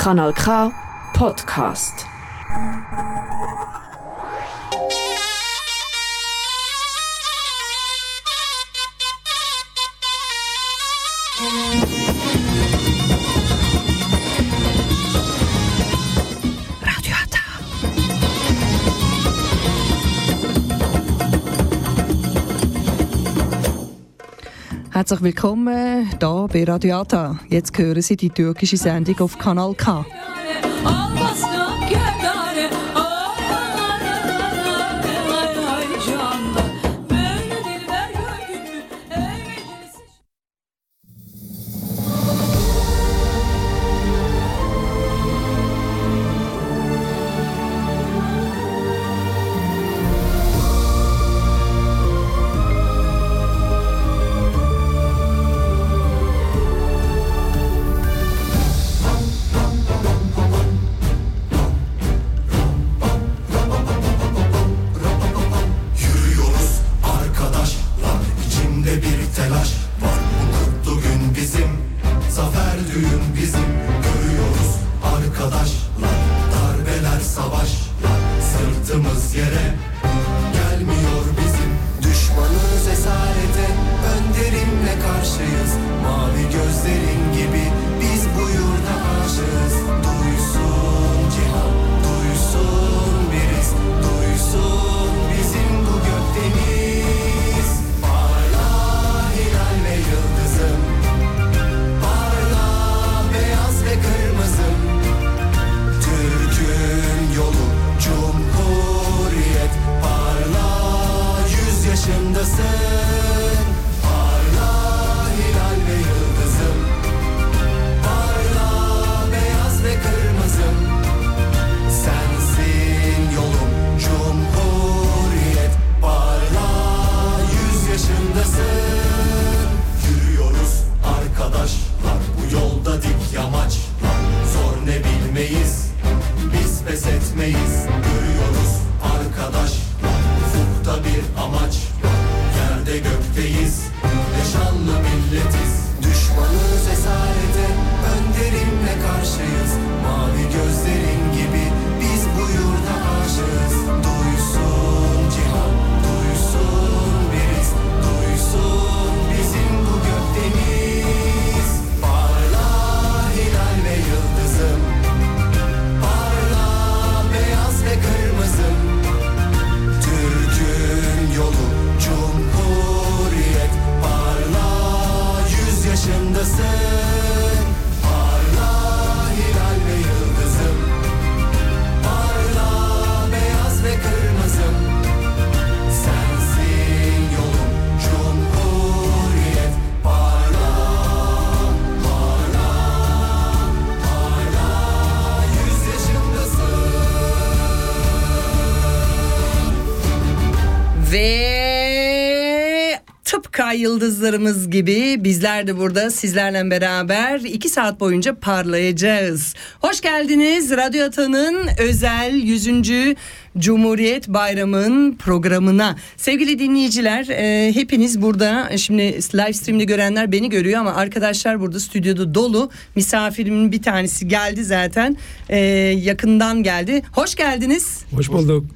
Kanal K Podcast. Herzlich willkommen hier bei Radio Ata. Jetzt hören Sie die türkische Sendung auf Kanal K. yıldızlarımız gibi bizler de burada sizlerle beraber iki saat boyunca parlayacağız. Hoş geldiniz Radyo Atan'ın özel 100. Cumhuriyet Bayramı'nın programına. Sevgili dinleyiciler e, hepiniz burada şimdi live stream'de görenler beni görüyor ama arkadaşlar burada stüdyoda dolu. Misafirimin bir tanesi geldi zaten E, yakından geldi. Hoş geldiniz. Hoş bulduk.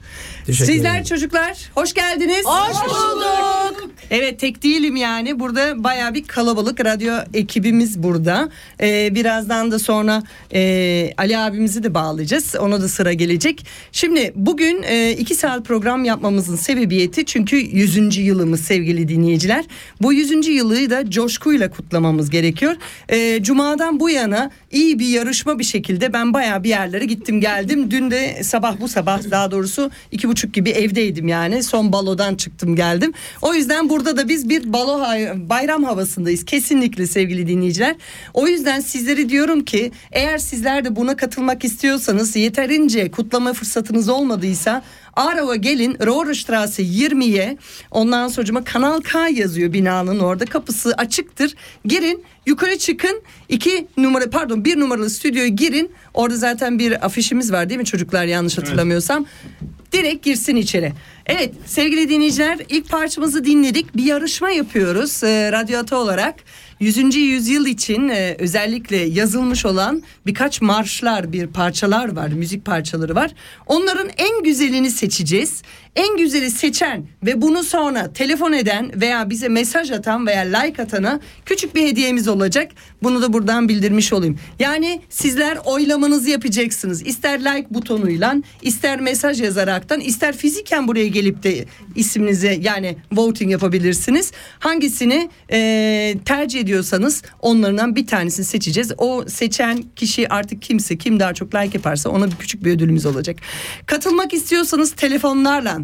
Teşekkür Sizler ederim. çocuklar hoş geldiniz. Hoş bulduk. Evet tek değilim yani burada baya bir kalabalık radyo ekibimiz burada. Ee, birazdan da sonra e, Ali abimizi de bağlayacağız. Ona da sıra gelecek. Şimdi bugün e, iki saat program yapmamızın sebebiyeti çünkü 100. yılımız sevgili dinleyiciler. Bu 100. yılı da coşkuyla kutlamamız gerekiyor. E, Cuma'dan bu yana iyi bir yarışma bir şekilde ben baya bir yerlere gittim geldim. Dün de sabah bu sabah daha doğrusu iki buçuk gibi evdeydim yani. Son balodan çıktım geldim. O yüzden burada da biz bir balo bayram havasındayız kesinlikle sevgili dinleyiciler. O yüzden sizlere diyorum ki eğer sizler de buna katılmak istiyorsanız yeterince kutlama fırsatınız olmadıysa Arava gelin Rohrstraße 20'ye ondan sonra Kanal K yazıyor binanın orada kapısı açıktır. Girin yukarı çıkın iki numara pardon bir numaralı stüdyoya girin orada zaten bir afişimiz var değil mi çocuklar yanlış hatırlamıyorsam. Direkt girsin içeri. Evet sevgili dinleyiciler ilk parçamızı dinledik. Bir yarışma yapıyoruz e, Radyo Ata olarak. 100. yüzyıl için e, özellikle yazılmış olan birkaç marşlar, bir parçalar var, müzik parçaları var. Onların en güzelini seçeceğiz. En güzeli seçen ve bunu sonra telefon eden veya bize mesaj atan veya like atana küçük bir hediyemiz olacak. Bunu da buradan bildirmiş olayım. Yani sizler oylamanızı yapacaksınız. İster like butonuyla, ister mesaj yazaraktan, ister fiziken buraya gelip de isminize yani voting yapabilirsiniz. Hangisini e, tercih ediyorsanız onlardan bir tanesini seçeceğiz. O seçen kişi artık kimse kim daha çok like yaparsa ona bir küçük bir ödülümüz olacak. Katılmak istiyorsanız telefonlarla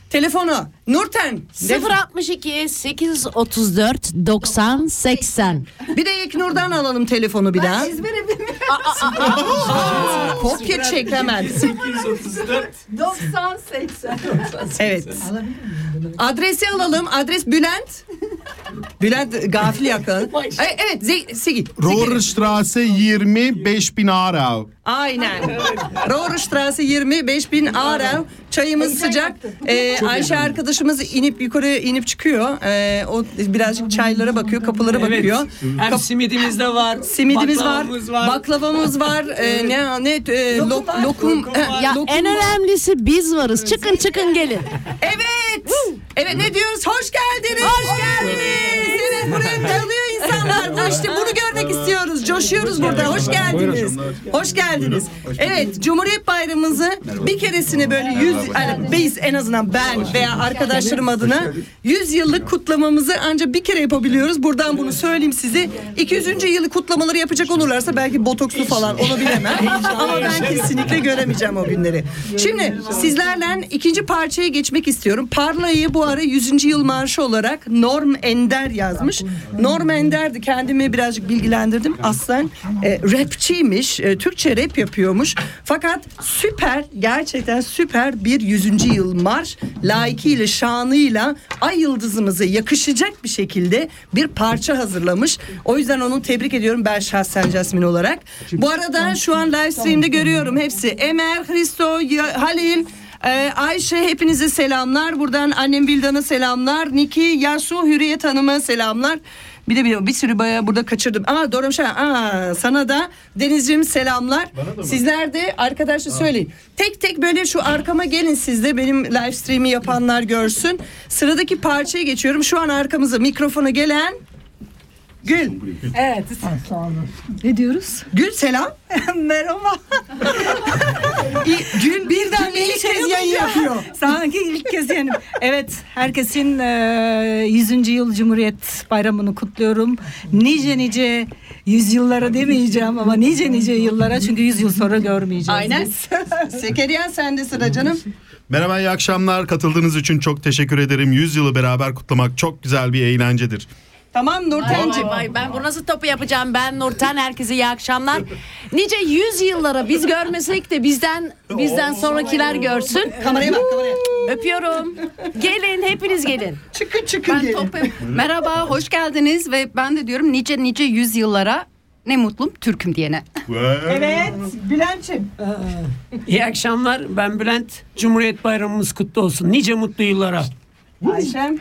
telefonu Nurten 062 834 90 80. bir de İlknur'dan alalım telefonu bir daha. Kopya çek hemen. 90 80. Evet. Adresi alalım. Adres Bülent. Bülent gafil yakalı. Ay, Evet Ze- Sigi. Rohrstraße 20 5000 Aarau. Aynen. Rohrstraße 20 5000 Aarau. Çayımız sıcak. Ee, Ayşe arkadaşımız inip yukarı inip çıkıyor. Ee, o birazcık çaylara bakıyor, kapılara bakıyor. Hem Kap- simidimiz de var. Simidimiz var, baklavamız var. baklavamız var, e, ne ne e, lok- lokum, Lokum var. Ya lokum en var. önemlisi biz varız. Çıkın çıkın gelin. Evet. Evet ne diyoruz? Hoş geldiniz. Hoş geldiniz. Evet buraya dalıyor insanlar. Bu işte bunu görmek istiyoruz. Coşuyoruz burada. Hoş geldiniz. Hoş geldiniz. Evet Cumhuriyet Bayramımızı bir keresine böyle yüz yani biz en azından ben veya arkadaşlarım adına 100 yıllık kutlamamızı ancak bir kere yapabiliyoruz. Buradan bunu söyleyeyim size. 200. yılı kutlamaları yapacak olurlarsa belki botokslu falan onu bilemem. Ama ben kesinlikle göremeyeceğim o günleri. Şimdi sizlerle ikinci parçaya geçmek istiyorum. Parla'yı bu ara 100. yıl marşı olarak Norm Ender yazmış. Norm Ender'di kendimi birazcık bilgilendirdim. Aslen e, rapçiymiş. E, Türkçe rap yapıyormuş. Fakat süper gerçekten süper bir 100. yıl marş layıkıyla şanıyla ay yıldızımıza yakışacak bir şekilde bir parça hazırlamış. O yüzden onu tebrik ediyorum ben şahsen Jasmine olarak. Bu arada şu an live stream'de görüyorum hepsi. Emer, Hristo, Halil, ee, Ayşe hepinize selamlar. Buradan annem Vildan'a selamlar. Niki, Yasu, Hürriyet Hanım'a selamlar. Bir de bir, bir sürü bayağı burada kaçırdım. Aa doğru şey. Aa sana da Denizciğim selamlar. Sizler de arkadaşlar söyleyin. Tek tek böyle şu arkama gelin siz de benim live stream'i yapanlar görsün. Sıradaki parçaya geçiyorum. Şu an arkamıza mikrofona gelen Gül. Evet. Ne diyoruz? Gül selam. Merhaba. Gül birden ilk kez yayın yapıyor. Sanki ilk kez yani. Evet, herkesin e, 100. yıl Cumhuriyet Bayramı'nı kutluyorum. Nice nice yüzyıllara demeyeceğim ama nice nice yıllara çünkü 100 yıl sonra görmeyeceğiz. Aynen. biz. Zekeriya sen de sıra canım. Merhaba iyi akşamlar. Katıldığınız için çok teşekkür ederim. 100 yılı beraber kutlamak çok güzel bir eğlencedir. Tamam Nurten'cim. Vay vay ben bu nasıl topu yapacağım ben Nurten herkese iyi akşamlar. Nice yüz yıllara biz görmesek de bizden bizden sonrakiler görsün. Kameraya bak kameraya. Öpüyorum. Gelin hepiniz gelin. Çıkın çıkın Ben gelin. topu. Merhaba, hoş geldiniz ve ben de diyorum nice nice yüzyıllara ne mutlu Türk'üm diyene. Evet Bülent'ciğim. İyi akşamlar. Ben Bülent. Cumhuriyet Bayramımız kutlu olsun. Nice mutlu yıllara. Ayşem.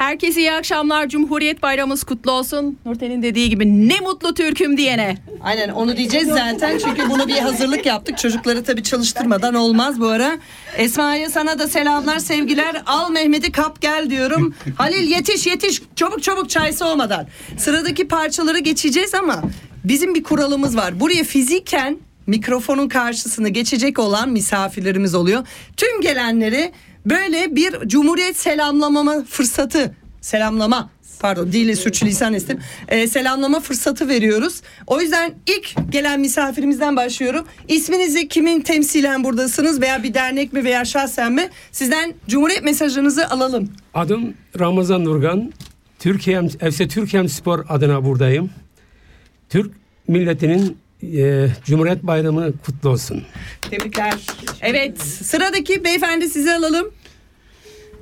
Herkese iyi akşamlar. Cumhuriyet Bayramımız kutlu olsun. Nurten'in dediği gibi ne mutlu Türk'üm diyene. Aynen onu diyeceğiz zaten çünkü bunu bir hazırlık yaptık. Çocukları tabii çalıştırmadan olmaz bu ara. Esma'ya sana da selamlar sevgiler. Al Mehmet'i kap gel diyorum. Halil yetiş yetiş çabuk çabuk çay soğumadan. Sıradaki parçaları geçeceğiz ama bizim bir kuralımız var. Buraya fiziken mikrofonun karşısına geçecek olan misafirlerimiz oluyor. Tüm gelenleri böyle bir cumhuriyet selamlamama fırsatı selamlama pardon dili sürçülisan ettim. Ee, selamlama fırsatı veriyoruz. O yüzden ilk gelen misafirimizden başlıyorum. İsminizi kimin temsilen buradasınız veya bir dernek mi veya şahsen mi? Sizden Cumhuriyet mesajınızı alalım. Adım Ramazan Nurgan. Türkiye FC Türkiye Spor adına buradayım. Türk milletinin e, Cumhuriyet Bayramı kutlu olsun. Tebrikler. Evet sıradaki beyefendi sizi alalım.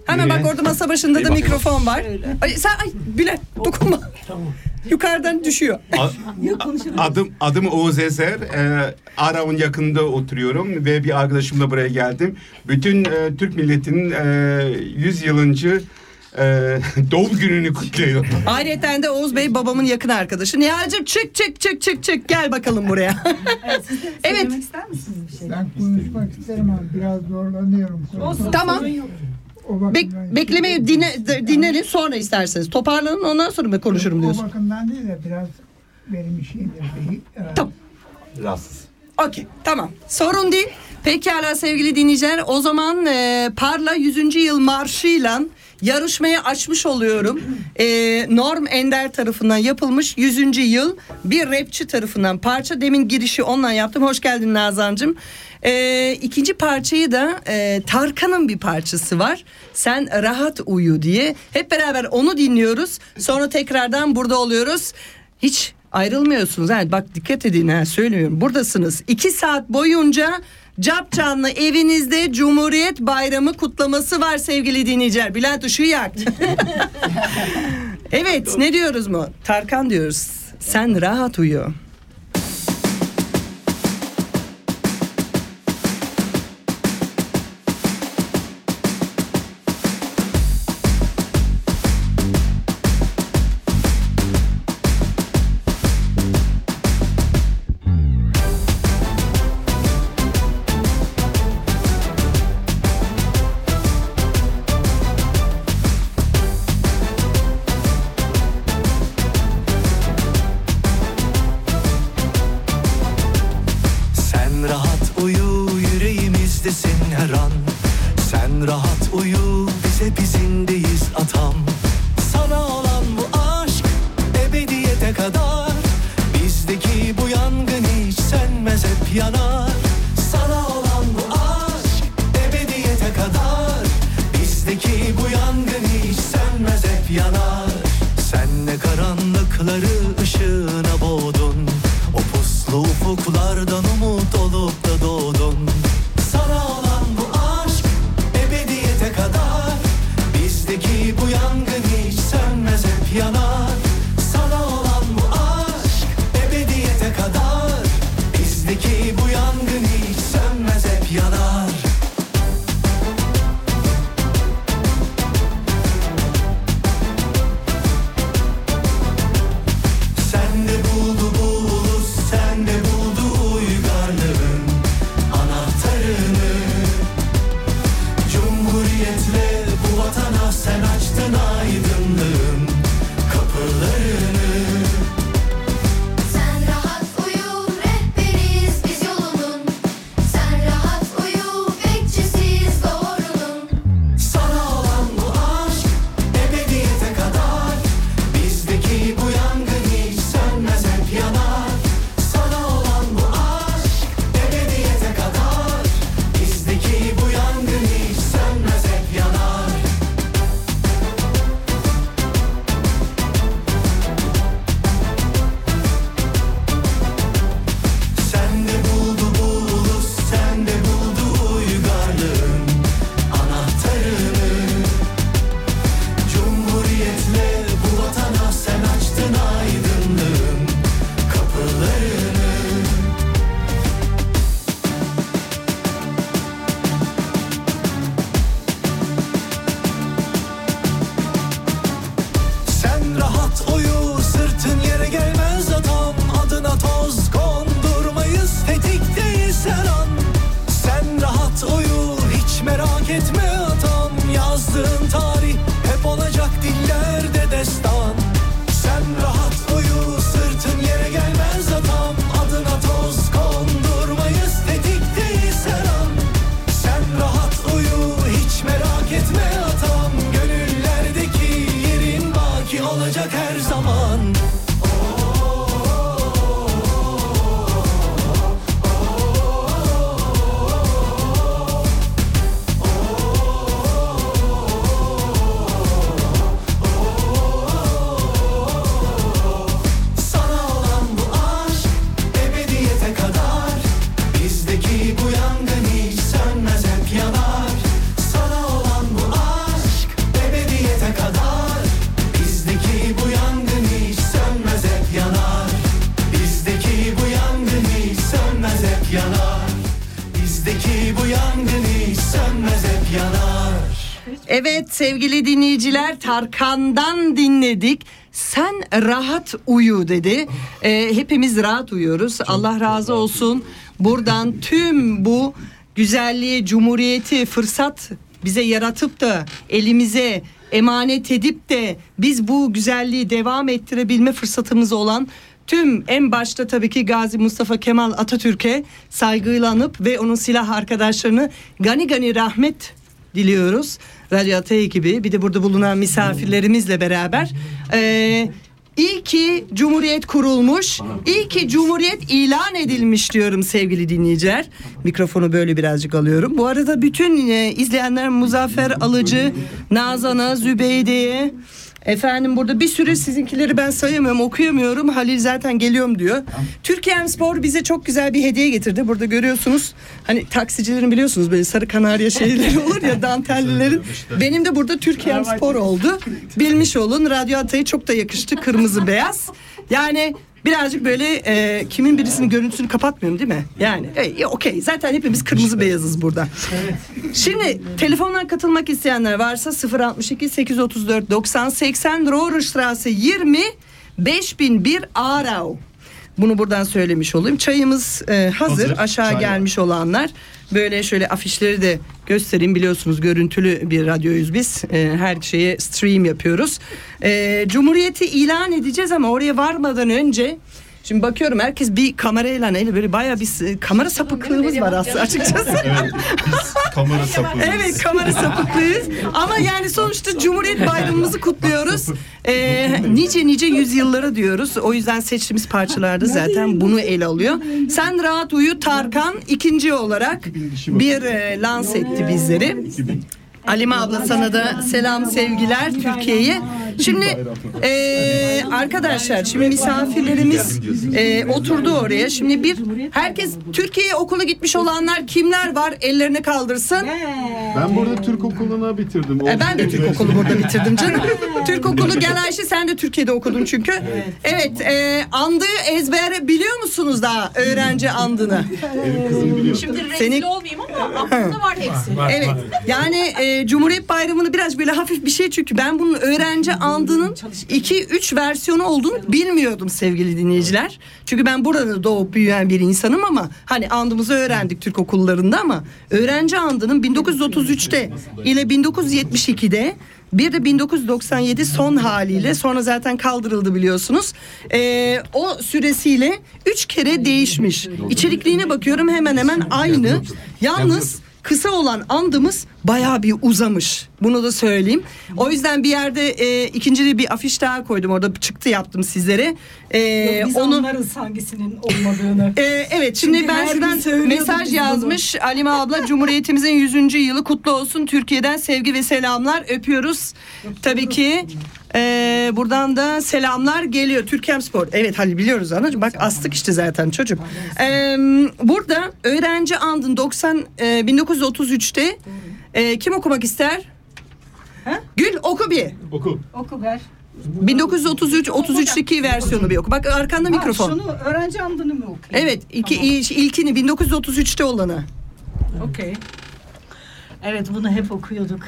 Hemen bak orada masa başında da mikrofon var. Ay, sen ay Bülent dokunma. Yukarıdan düşüyor. Adım adım Oğuz Ezer. Ee, Arav'ın yakında oturuyorum ve bir arkadaşımla buraya geldim. Bütün e, Türk milletinin e, 100 yılıncı e, doğum gününü kutluyorum. Ayrıca de Oğuz Bey babamın yakın arkadaşı. Nihal'cim çık çık çık çık çık gel bakalım buraya. evet. ister misiniz bir şey? Ben konuşmak isterim ama biraz zorlanıyorum. Tamam. O Bek, beklemeyi dinle, dinlenin sonra isterseniz. Toparlanın ondan sonra mı konuşurum o diyorsun. bakımdan değil de biraz benim şeyimdir. Bir, e, Tamam. Rahatsız. Okey tamam sorun değil. Pekala sevgili dinleyiciler o zaman e, Parla 100. yıl marşıyla yarışmayı açmış oluyorum. E, Norm Ender tarafından yapılmış 100. yıl bir rapçi tarafından parça. Demin girişi ondan yaptım. Hoş geldin Nazancığım. E, ikinci parçayı da e, Tarkan'ın bir parçası var. Sen rahat uyu diye. Hep beraber onu dinliyoruz. Sonra tekrardan burada oluyoruz. Hiç ayrılmıyorsunuz. Yani bak dikkat edin ha söylüyorum. Buradasınız. İki saat boyunca cap canlı evinizde Cumhuriyet Bayramı kutlaması var sevgili dinleyiciler. Bülent ışığı yaktı. evet ne diyoruz mu? Tarkan diyoruz. Sen rahat uyu. Tarkan'dan dinledik. Sen rahat uyu dedi. Ee, hepimiz rahat uyuyoruz. Allah razı olsun. Buradan tüm bu güzelliği, cumhuriyeti, fırsat bize yaratıp da elimize emanet edip de biz bu güzelliği devam ettirebilme fırsatımız olan tüm en başta tabii ki Gazi Mustafa Kemal Atatürk'e saygıyla anıp ve onun silah arkadaşlarını gani gani rahmet diliyoruz. Radyo Ata ekibi bir de burada bulunan misafirlerimizle beraber. Ee, İyi ki Cumhuriyet kurulmuş, iyi ki Cumhuriyet ilan edilmiş diyorum sevgili dinleyiciler. Mikrofonu böyle birazcık alıyorum. Bu arada bütün e, izleyenler Muzaffer Alıcı, Nazan'a, Zübeyde'ye, Efendim burada bir sürü sizinkileri ben sayamıyorum okuyamıyorum. Halil zaten geliyorum diyor. Türkiye Spor bize çok güzel bir hediye getirdi. Burada görüyorsunuz hani taksicilerin biliyorsunuz böyle sarı kanarya şeyleri olur ya dantellilerin. Benim de burada Türkiye Spor oldu. Bilmiş olun radyo atayı çok da yakıştı kırmızı beyaz. Yani birazcık böyle e, kimin birisinin görüntüsünü kapatmıyorum değil mi? Yani e, okey zaten hepimiz kırmızı beyazız burada. Şimdi telefondan katılmak isteyenler varsa 062 834 90 80 Rohrstraße 20 5001 Aarau. Bunu buradan söylemiş olayım. Çayımız e, hazır. Hazır. Aşağı Çay gelmiş olanlar. Böyle şöyle afişleri de göstereyim. Biliyorsunuz görüntülü bir radyoyuz biz. E, her şeye stream yapıyoruz. E, Cumhuriyeti ilan edeceğiz ama oraya varmadan önce Şimdi bakıyorum herkes bir kamerayla eli böyle bayağı bir e, kamera sapıklığımız var aslında açıkçası. Evet, biz kamera sapığıyız. Evet kamera sapıklıyız. Ama yani sonuçta Cumhuriyet Bayramımızı kutluyoruz. Ee, nice nice yüzyıllara diyoruz. O yüzden seçtiğimiz parçalarda zaten bunu ele alıyor. Sen rahat uyu Tarkan ikinci olarak bir e, lanse etti bizleri. Alime abla sana da selam sevgiler Türkiye'ye. Şimdi e, arkadaşlar şimdi misafirlerimiz e, oturdu oraya. Şimdi bir herkes Türkiye'ye okula gitmiş olanlar kimler var ellerini kaldırsın. Ben burada Türk okuluna bitirdim. E, ben de Türk okulu burada bitirdim canım. Türk okulu gel Ayşe sen de Türkiye'de okudun çünkü. Evet e, andığı ezber biliyor musunuz daha öğrenci andını? Şimdi rezil Senin- olmayayım ama aklımda var hepsi. Evet. Yani e, Cumhuriyet Bayramı'nı biraz böyle hafif bir şey çünkü ben bunun öğrenci andının 2-3 versiyonu olduğunu bilmiyordum sevgili dinleyiciler. Çünkü ben burada doğup büyüyen bir insanım ama hani andımızı öğrendik Türk okullarında ama öğrenci andının 1933'te ile 1972'de bir de 1997 son haliyle sonra zaten kaldırıldı biliyorsunuz. Ee, o süresiyle üç kere değişmiş. İçerikliğine bakıyorum hemen hemen aynı. Yalnız kısa olan andımız bayağı bir uzamış. Bunu da söyleyeyim. O yüzden bir yerde e, ikinci bir afiş daha koydum. Orada çıktı yaptım sizlere. E, Biz onu anlarız hangisinin olmadığını. ee, evet şimdi Çünkü ben söylüyorduk mesaj biz bunu. yazmış Alime abla Cumhuriyetimizin 100. yılı kutlu olsun Türkiye'den sevgi ve selamlar öpüyoruz tabii ki ee, buradan da selamlar geliyor Türkem Spor evet Halil biliyoruz anacığım bak astık işte zaten çocuk Ee, burada öğrenci andın 90 e, 1933'te e, kim okumak ister Gül oku bir Oku. Oku ver. 1933 33'teki versiyonu bir oku bak arkanda mikrofon Ha, şunu öğrenci andını mı okuyayım? Evet, iki, ilkini 1933'te olanı. Okey. Evet bunu hep okuyorduk.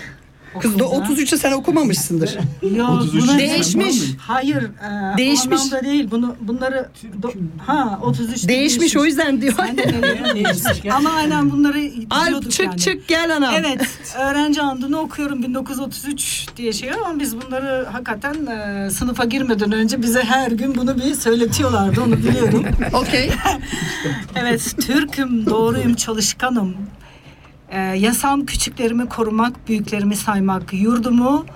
Kız da Okulda. 33'te sen okumamışsındır. Yok, 33 buna- Değişmiş. Hayır. E, Değişmiş. O anlamda değil. Bunu bunları do- ha 33 Değişmiş o yüzden diyor. Ben de geliyorum, değişmiş. Ama aynen bunları Alp diyorduk çık yani. çık gel anam. Evet, öğrenci andını okuyorum 1933 diye şey ama biz bunları hakikaten e, sınıfa girmeden önce bize her gün bunu bir söyletiyorlardı onu biliyorum. Okey. evet, Türk'üm, doğruyum, çalışkanım. E, yasam küçüklerimi korumak, büyüklerimi saymak, yurdumu,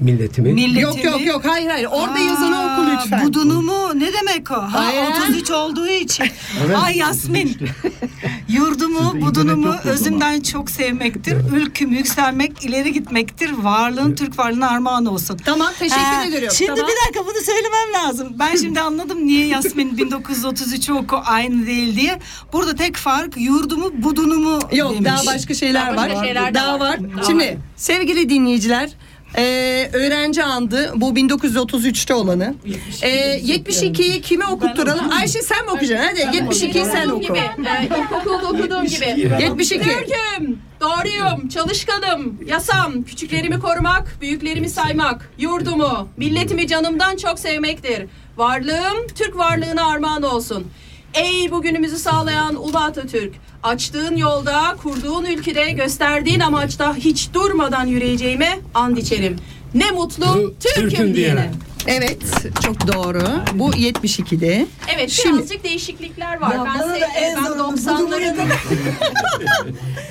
Milletimi. milletimi. Yok yok yok hayır hayır orada yazanı oku lütfen. Budunumu ne demek o? Ha, Hayır. 33 olduğu için. Ay Yasmin. Yurdumu, budunumu özümden çok sevmektir. Ülkümü yükselmek, ileri gitmektir. Varlığın Türk varlığına armağan olsun. Tamam teşekkür Ha, ediyorum. Şimdi Tamam. bir dakika bunu söylemem lazım. Ben şimdi anladım niye Yasmin 1933'ü oku aynı değil diye. Burada tek fark yurdumu, budunumu Yok demiş. daha başka şeyler Daha var. başka şeyler de daha var. var. Şimdi sevgili dinleyiciler ee, öğrenci andı bu 1933'te olanı. Ee, 72'yi kime okutturalım? Ayşe sen mi okuyacaksın? Hadi 72'yi sen oku. gibi. E, ilkokulda okuduğum gibi. 72. Türk'üm. Doğruyum, çalışkanım, yasam, küçüklerimi korumak, büyüklerimi saymak, yurdumu, milletimi canımdan çok sevmektir. Varlığım, Türk varlığına armağan olsun. Ey bugünümüzü sağlayan Ulu Atatürk, açtığın yolda, kurduğun ülkede, gösterdiğin amaçta hiç durmadan yürüyeceğime and içerim. Ne mutlu Türk'üm diyene. Evet çok doğru. Bu 72'de. Evet Şimdi- birazcık değişiklikler var. Ya ben bana se- en ben zorunu 90'ların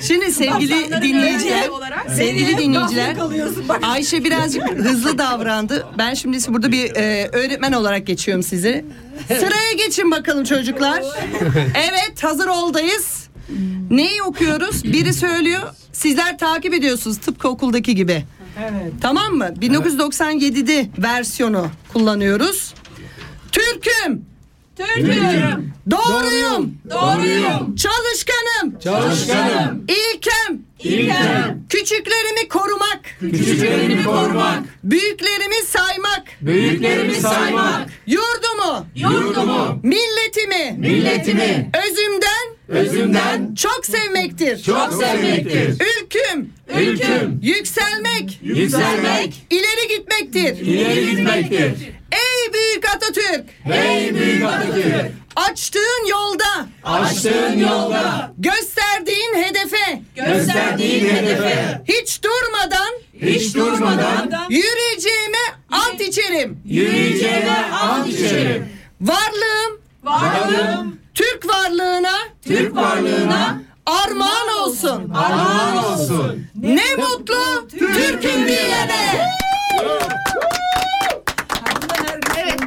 Şimdi sevgili 90'ların dinleyiciler, öğrencisi olarak sevgili dinleyiciler, gafil kalıyorsun bak. Ayşe birazcık hızlı davrandı. Ben şimdi burada bir e, öğretmen olarak geçiyorum sizi. Sıraya geçin bakalım çocuklar. Evet, hazır oldayız. Neyi okuyoruz? Biri söylüyor, sizler takip ediyorsunuz tıpkı okuldaki gibi. Evet. Tamam mı? 1997'de versiyonu kullanıyoruz. Türk'üm, Türk'üm, doğruyum, doğruyum, çalışkanım, Çalışkanım. ilkem, ilkem, Küçüklerimi korumak, Küçüklerimi korumak. büyüklerimi saymak, Büyüklerimi saymak. yurdumu, yurdumu, milletimi, Milletimi. özümden, Özümden çok sevmektir. çok sevmektir. Ülküm, Ülküm. yükselmek, Yükselmek. ileri gitmektir. ileri gitmektir. Ey büyük Atatürk, Ey büyük Atatürk. açtığın yolda, Açtığın yolda. gösterdiğin hedefe, Gösterdiğin hedefe. hiç durmadan Hiç durmadan yürüyeceğime ant içerim. yürüyeceğime ant içerim. Varlığım, Varlığım Türk varlığına, Türk varlığına armağan olsun. armağan olsun. Ne mutlu Türk'üm diyene. Evet.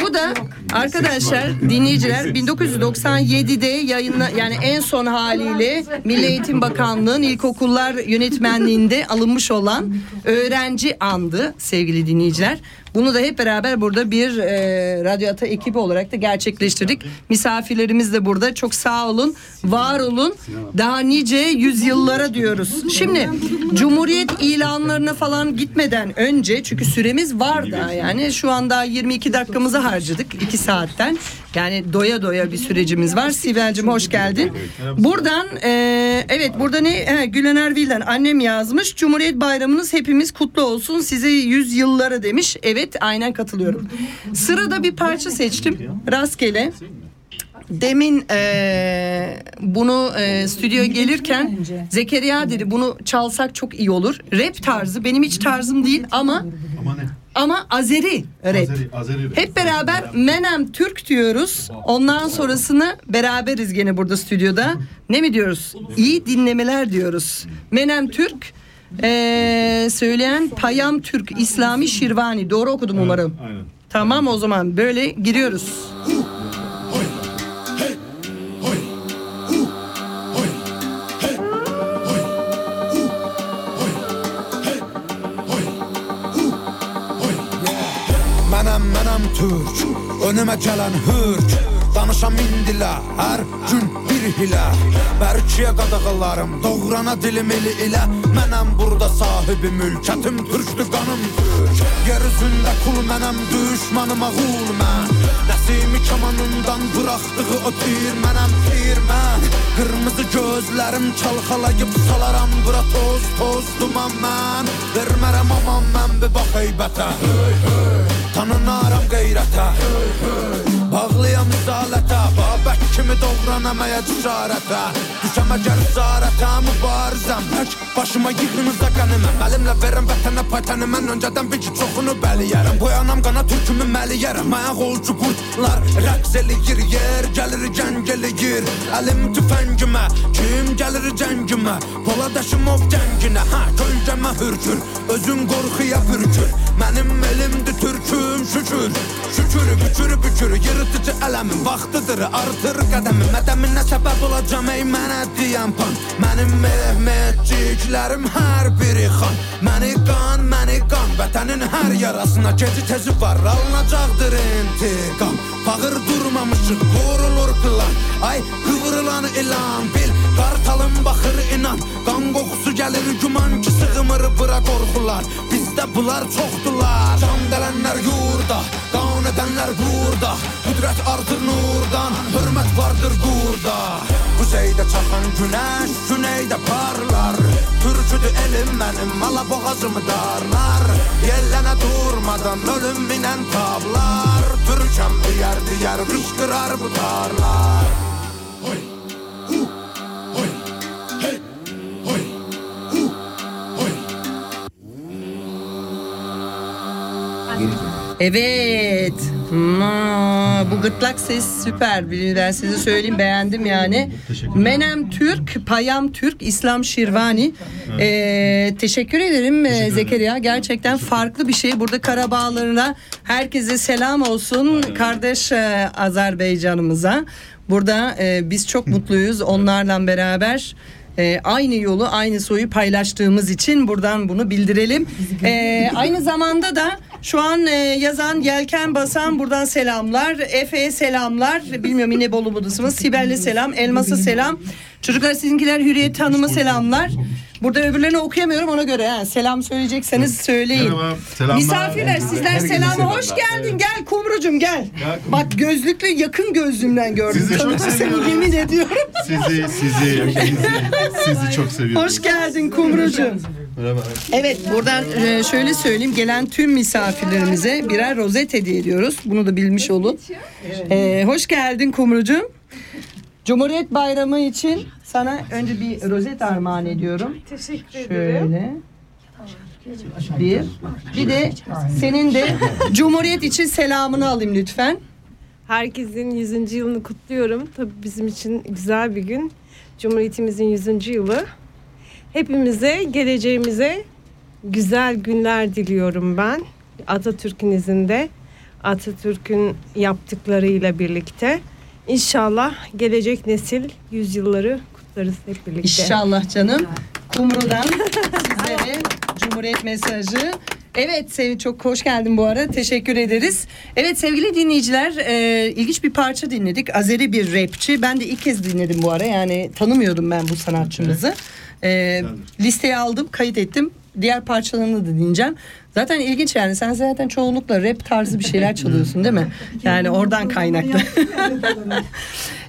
Bu da arkadaşlar dinleyiciler 1997'de yayınla yani en son haliyle Milli Eğitim Bakanlığı'nın ilkokullar yönetmenliğinde alınmış olan öğrenci andı sevgili dinleyiciler. Bunu da hep beraber burada bir e, Radyo Ata ekibi olarak da gerçekleştirdik. Misafirlerimiz de burada. Çok sağ olun, var olun. Daha nice yüzyıllara diyoruz. Şimdi Cumhuriyet ilanlarına falan gitmeden önce çünkü süremiz var daha yani şu anda 22 dakikamızı harcadık 2 saatten. Yani doya doya bir sürecimiz var. Sibel'cim hoş geldin. Buradan e, evet burada ne he, Gülen Erbil'den annem yazmış. Cumhuriyet bayramınız hepimiz kutlu olsun. Size yüz yıllara demiş. Evet aynen katılıyorum. Sırada bir parça seçtim. Rastgele. Demin e, bunu e, stüdyoya gelirken Zekeriya dedi bunu çalsak çok iyi olur. Rap tarzı benim hiç tarzım değil ama Ama Azeri rap. Azeri, Azeri rap. Hep beraber Menem Türk diyoruz. Ondan sonrasını beraberiz gene burada stüdyoda. Ne mi diyoruz? İyi dinlemeler diyoruz. Menem Türk ee, söyleyen Payam Türk İslami Şirvani. Doğru okudum umarım. Aynen. Tamam o zaman böyle giriyoruz. Önümə gələn hürk Danışam indila Hər gün bir hilə Bərkiyə qadağalarım Doğrana dilim ili ilə Mənəm burada sahibi mülkətim Türkdür qanım türk. Yer üzündə kul mənəm Düşmanıma qul mən Nəsimi kamanından bıraxdığı o tir Mənəm tir mən Qırmızı gözlərim çalxalayıb salaram Bura toz toz duman mən Vermərəm aman mən bir bax heybətə Ta në naram gajrata Hey, hey Bağlıyam izalətə Babək kimi doğranamaya cüsarətə Düşəm əgər zarətə mübarizəm Tək başıma yığınıza qəniməm Əlimlə verəm vətənə paytəni Mən öncədən bil ki çoxunu bəliyərəm Boyanam qana türkümü məliyərəm Ayaq olcu qurtlar rəqs eləyir Yer gəlir gəng eləyir Əlim tüfəngimə Kim gəlir cəngimə Poladaşım ov cənginə Hə kölgəmə hürkür. Özün qorxuya bürkür Mənim elimdir türküm şükür. Şükür bükür bükür Yırtıcı ələmin vaxtıdır Artır qədəmi Mədəminə səbəb olacam ey mənə deyən pan. Mənim mehmetçiklərim hər biri xan. Məni qan, məni qan Vətənin hər yarasına geci tezi var. Alınacaqdır intiqam. Fağır durmamışıq vurulur plan. Ay qıvrılan ilan bil Qartalın baxır inan. Qan qoxusu gəlir güman ki sığmır bıra qorxular. Biz bizdə bunlar çoxdular. Can dələnlər yurda, qan edənlər burada Qüdrət artır nurdan, hörmət vardır burada Kuzeydə çaxan günəş, güneydə parlar. Türküdür elim mənim, ala boğazımı darlar. Yellənə durmadan ölüm minən tablar Türkəm diyər diyər, qışqırar bu tarlar. Evet. Ma, bu gırtlak ses süper. Ben size söyleyeyim beğendim yani. Menem Türk, Payam Türk, İslam Şirvani. Ee, teşekkür ederim ee, Zekeriya. Gerçekten farklı bir şey. Burada Karabağlarına herkese selam olsun. Kardeş e, Azerbaycanımıza. Burada e, biz çok mutluyuz onlarla beraber. e, aynı yolu aynı soyu paylaştığımız için buradan bunu bildirelim. E, aynı zamanda da şu an e, yazan yelken basan buradan selamlar. Efe'ye selamlar. Bilmiyorum yine Bolu Budasımız. Sibel'le selam. Elmas'a selam. Çocuklar sizinkiler Hürriyet Hanım'a selamlar. Burada öbürlerini okuyamıyorum ona göre. Ha. Selam söyleyecekseniz söyleyin. Merhaba, selamlar. Misafirler sizler Herkese selamı. selamlar. Hoş geldin. Gel Kumrucum gel. Bak gözlüklü yakın gözlümden gördüm. Sizi çok Tanıdım seni seviyorum. yemin ediyorum. Sizi, sizi, sizi, sizi çok seviyorum. Hoş geldin Kumrucum. Merhaba. Evet buradan e, şöyle söyleyeyim gelen tüm misafirlerimize birer rozet hediye ediyoruz. Bunu da bilmiş olun. E, hoş geldin Kumrucuğum. Cumhuriyet Bayramı için sana önce bir rozet armağan ediyorum. Teşekkür Şöyle. Bir. Bir de senin de Cumhuriyet için selamını alayım lütfen. Herkesin 100. yılını kutluyorum. Tabii bizim için güzel bir gün. Cumhuriyetimizin 100. yılı. Hepimize, geleceğimize güzel günler diliyorum ben. Atatürk'ün izinde, Atatürk'ün yaptıklarıyla birlikte. İnşallah gelecek nesil yüzyılları kutlarız hep birlikte. İnşallah canım. Kumru'dan sizlere Cumhuriyet mesajı. Evet sev çok hoş geldin bu ara. Teşekkür ederiz. Evet sevgili dinleyiciler e, ilginç bir parça dinledik. Azeri bir rapçi. Ben de ilk kez dinledim bu ara. Yani tanımıyordum ben bu sanatçımızı. E, listeye aldım, kayıt ettim. Diğer parçalarını da dinleyeceğim. Zaten ilginç yani. Sen zaten çoğunlukla rap tarzı bir şeyler çalıyorsun değil mi? Yani oradan kaynaklı.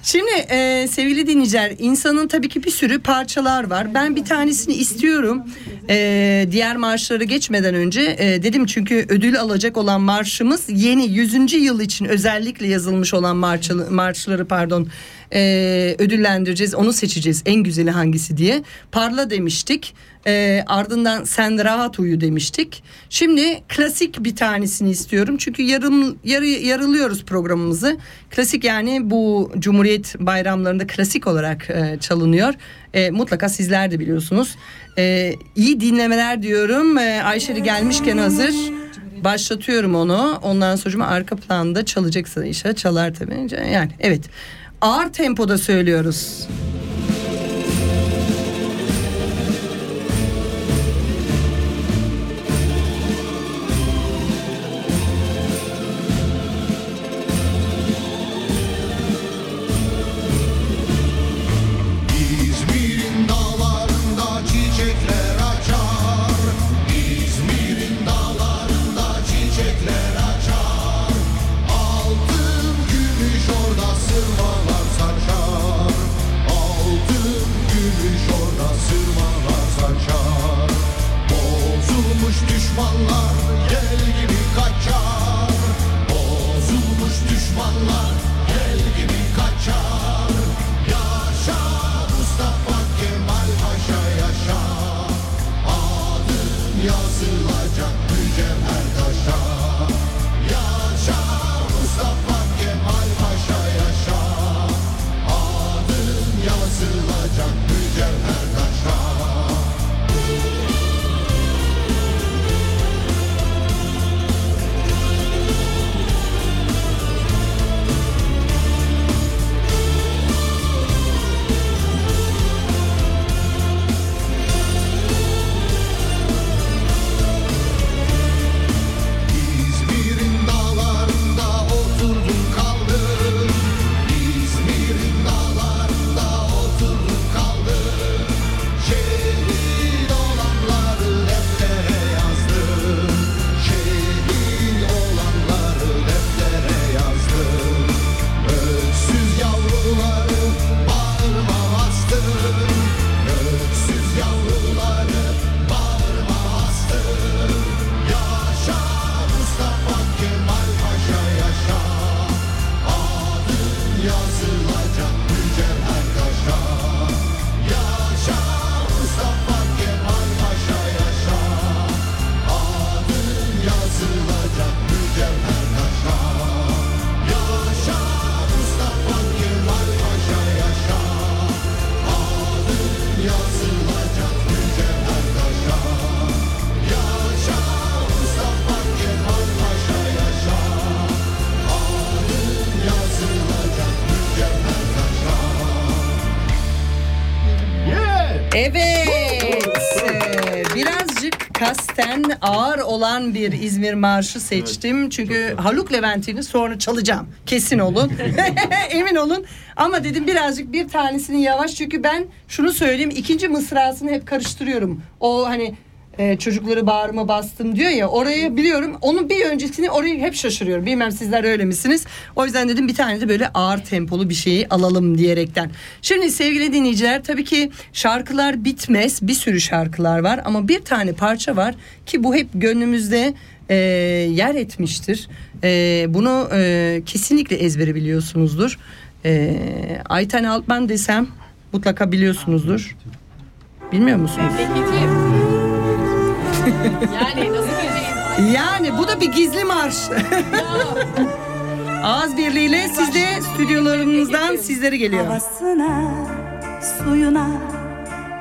Şimdi e, sevgili dinleyiciler insanın tabii ki bir sürü parçalar var. Ben bir tanesini istiyorum. E, diğer marşları geçmeden önce e, dedim çünkü ödül alacak olan marşımız yeni 100. yıl için özellikle yazılmış olan marşlı, marşları pardon e, ödüllendireceğiz. Onu seçeceğiz en güzeli hangisi diye. Parla demiştik. E, ardından sen rahat uyu demiştik. Şimdi klasik bir tanesini istiyorum. Çünkü yarım yarı, yarılıyoruz programımızı. Klasik yani bu Cumhuriyet bayramlarında klasik olarak e, çalınıyor. E, mutlaka sizler de biliyorsunuz. E, iyi dinlemeler diyorum. E, Ayşeri gelmişken hazır. Başlatıyorum onu. Ondan sonra arka planda çalacaksa inşallah çalar tabii. Yani evet. Ağır tempoda söylüyoruz. l'ambiance olan bir İzmir marşı seçtim. Çünkü Haluk Levent'ini sonra çalacağım. Kesin olun. Emin olun. Ama dedim birazcık bir tanesini yavaş. Çünkü ben şunu söyleyeyim. ikinci mısrasını hep karıştırıyorum. O hani e, çocukları bağrıma bastım diyor ya orayı biliyorum. Onun bir öncesini orayı hep şaşırıyorum. Bilmem sizler öyle misiniz? O yüzden dedim bir tane de böyle ağır tempolu bir şeyi alalım diyerekten. Şimdi sevgili dinleyiciler tabii ki şarkılar bitmez. Bir sürü şarkılar var ama bir tane parça var ki bu hep gönlümüzde e, yer etmiştir. E, bunu e, kesinlikle ezbere biliyorsunuzdur. E, Ayten Altman desem mutlaka biliyorsunuzdur. Bilmiyor musunuz? Yani nasıl gireceğiz? Yani bu da bir gizli marş. Ağız birliğiyle siz de stüdyolarımızdan sizlere geliyor. Havasına, suyuna,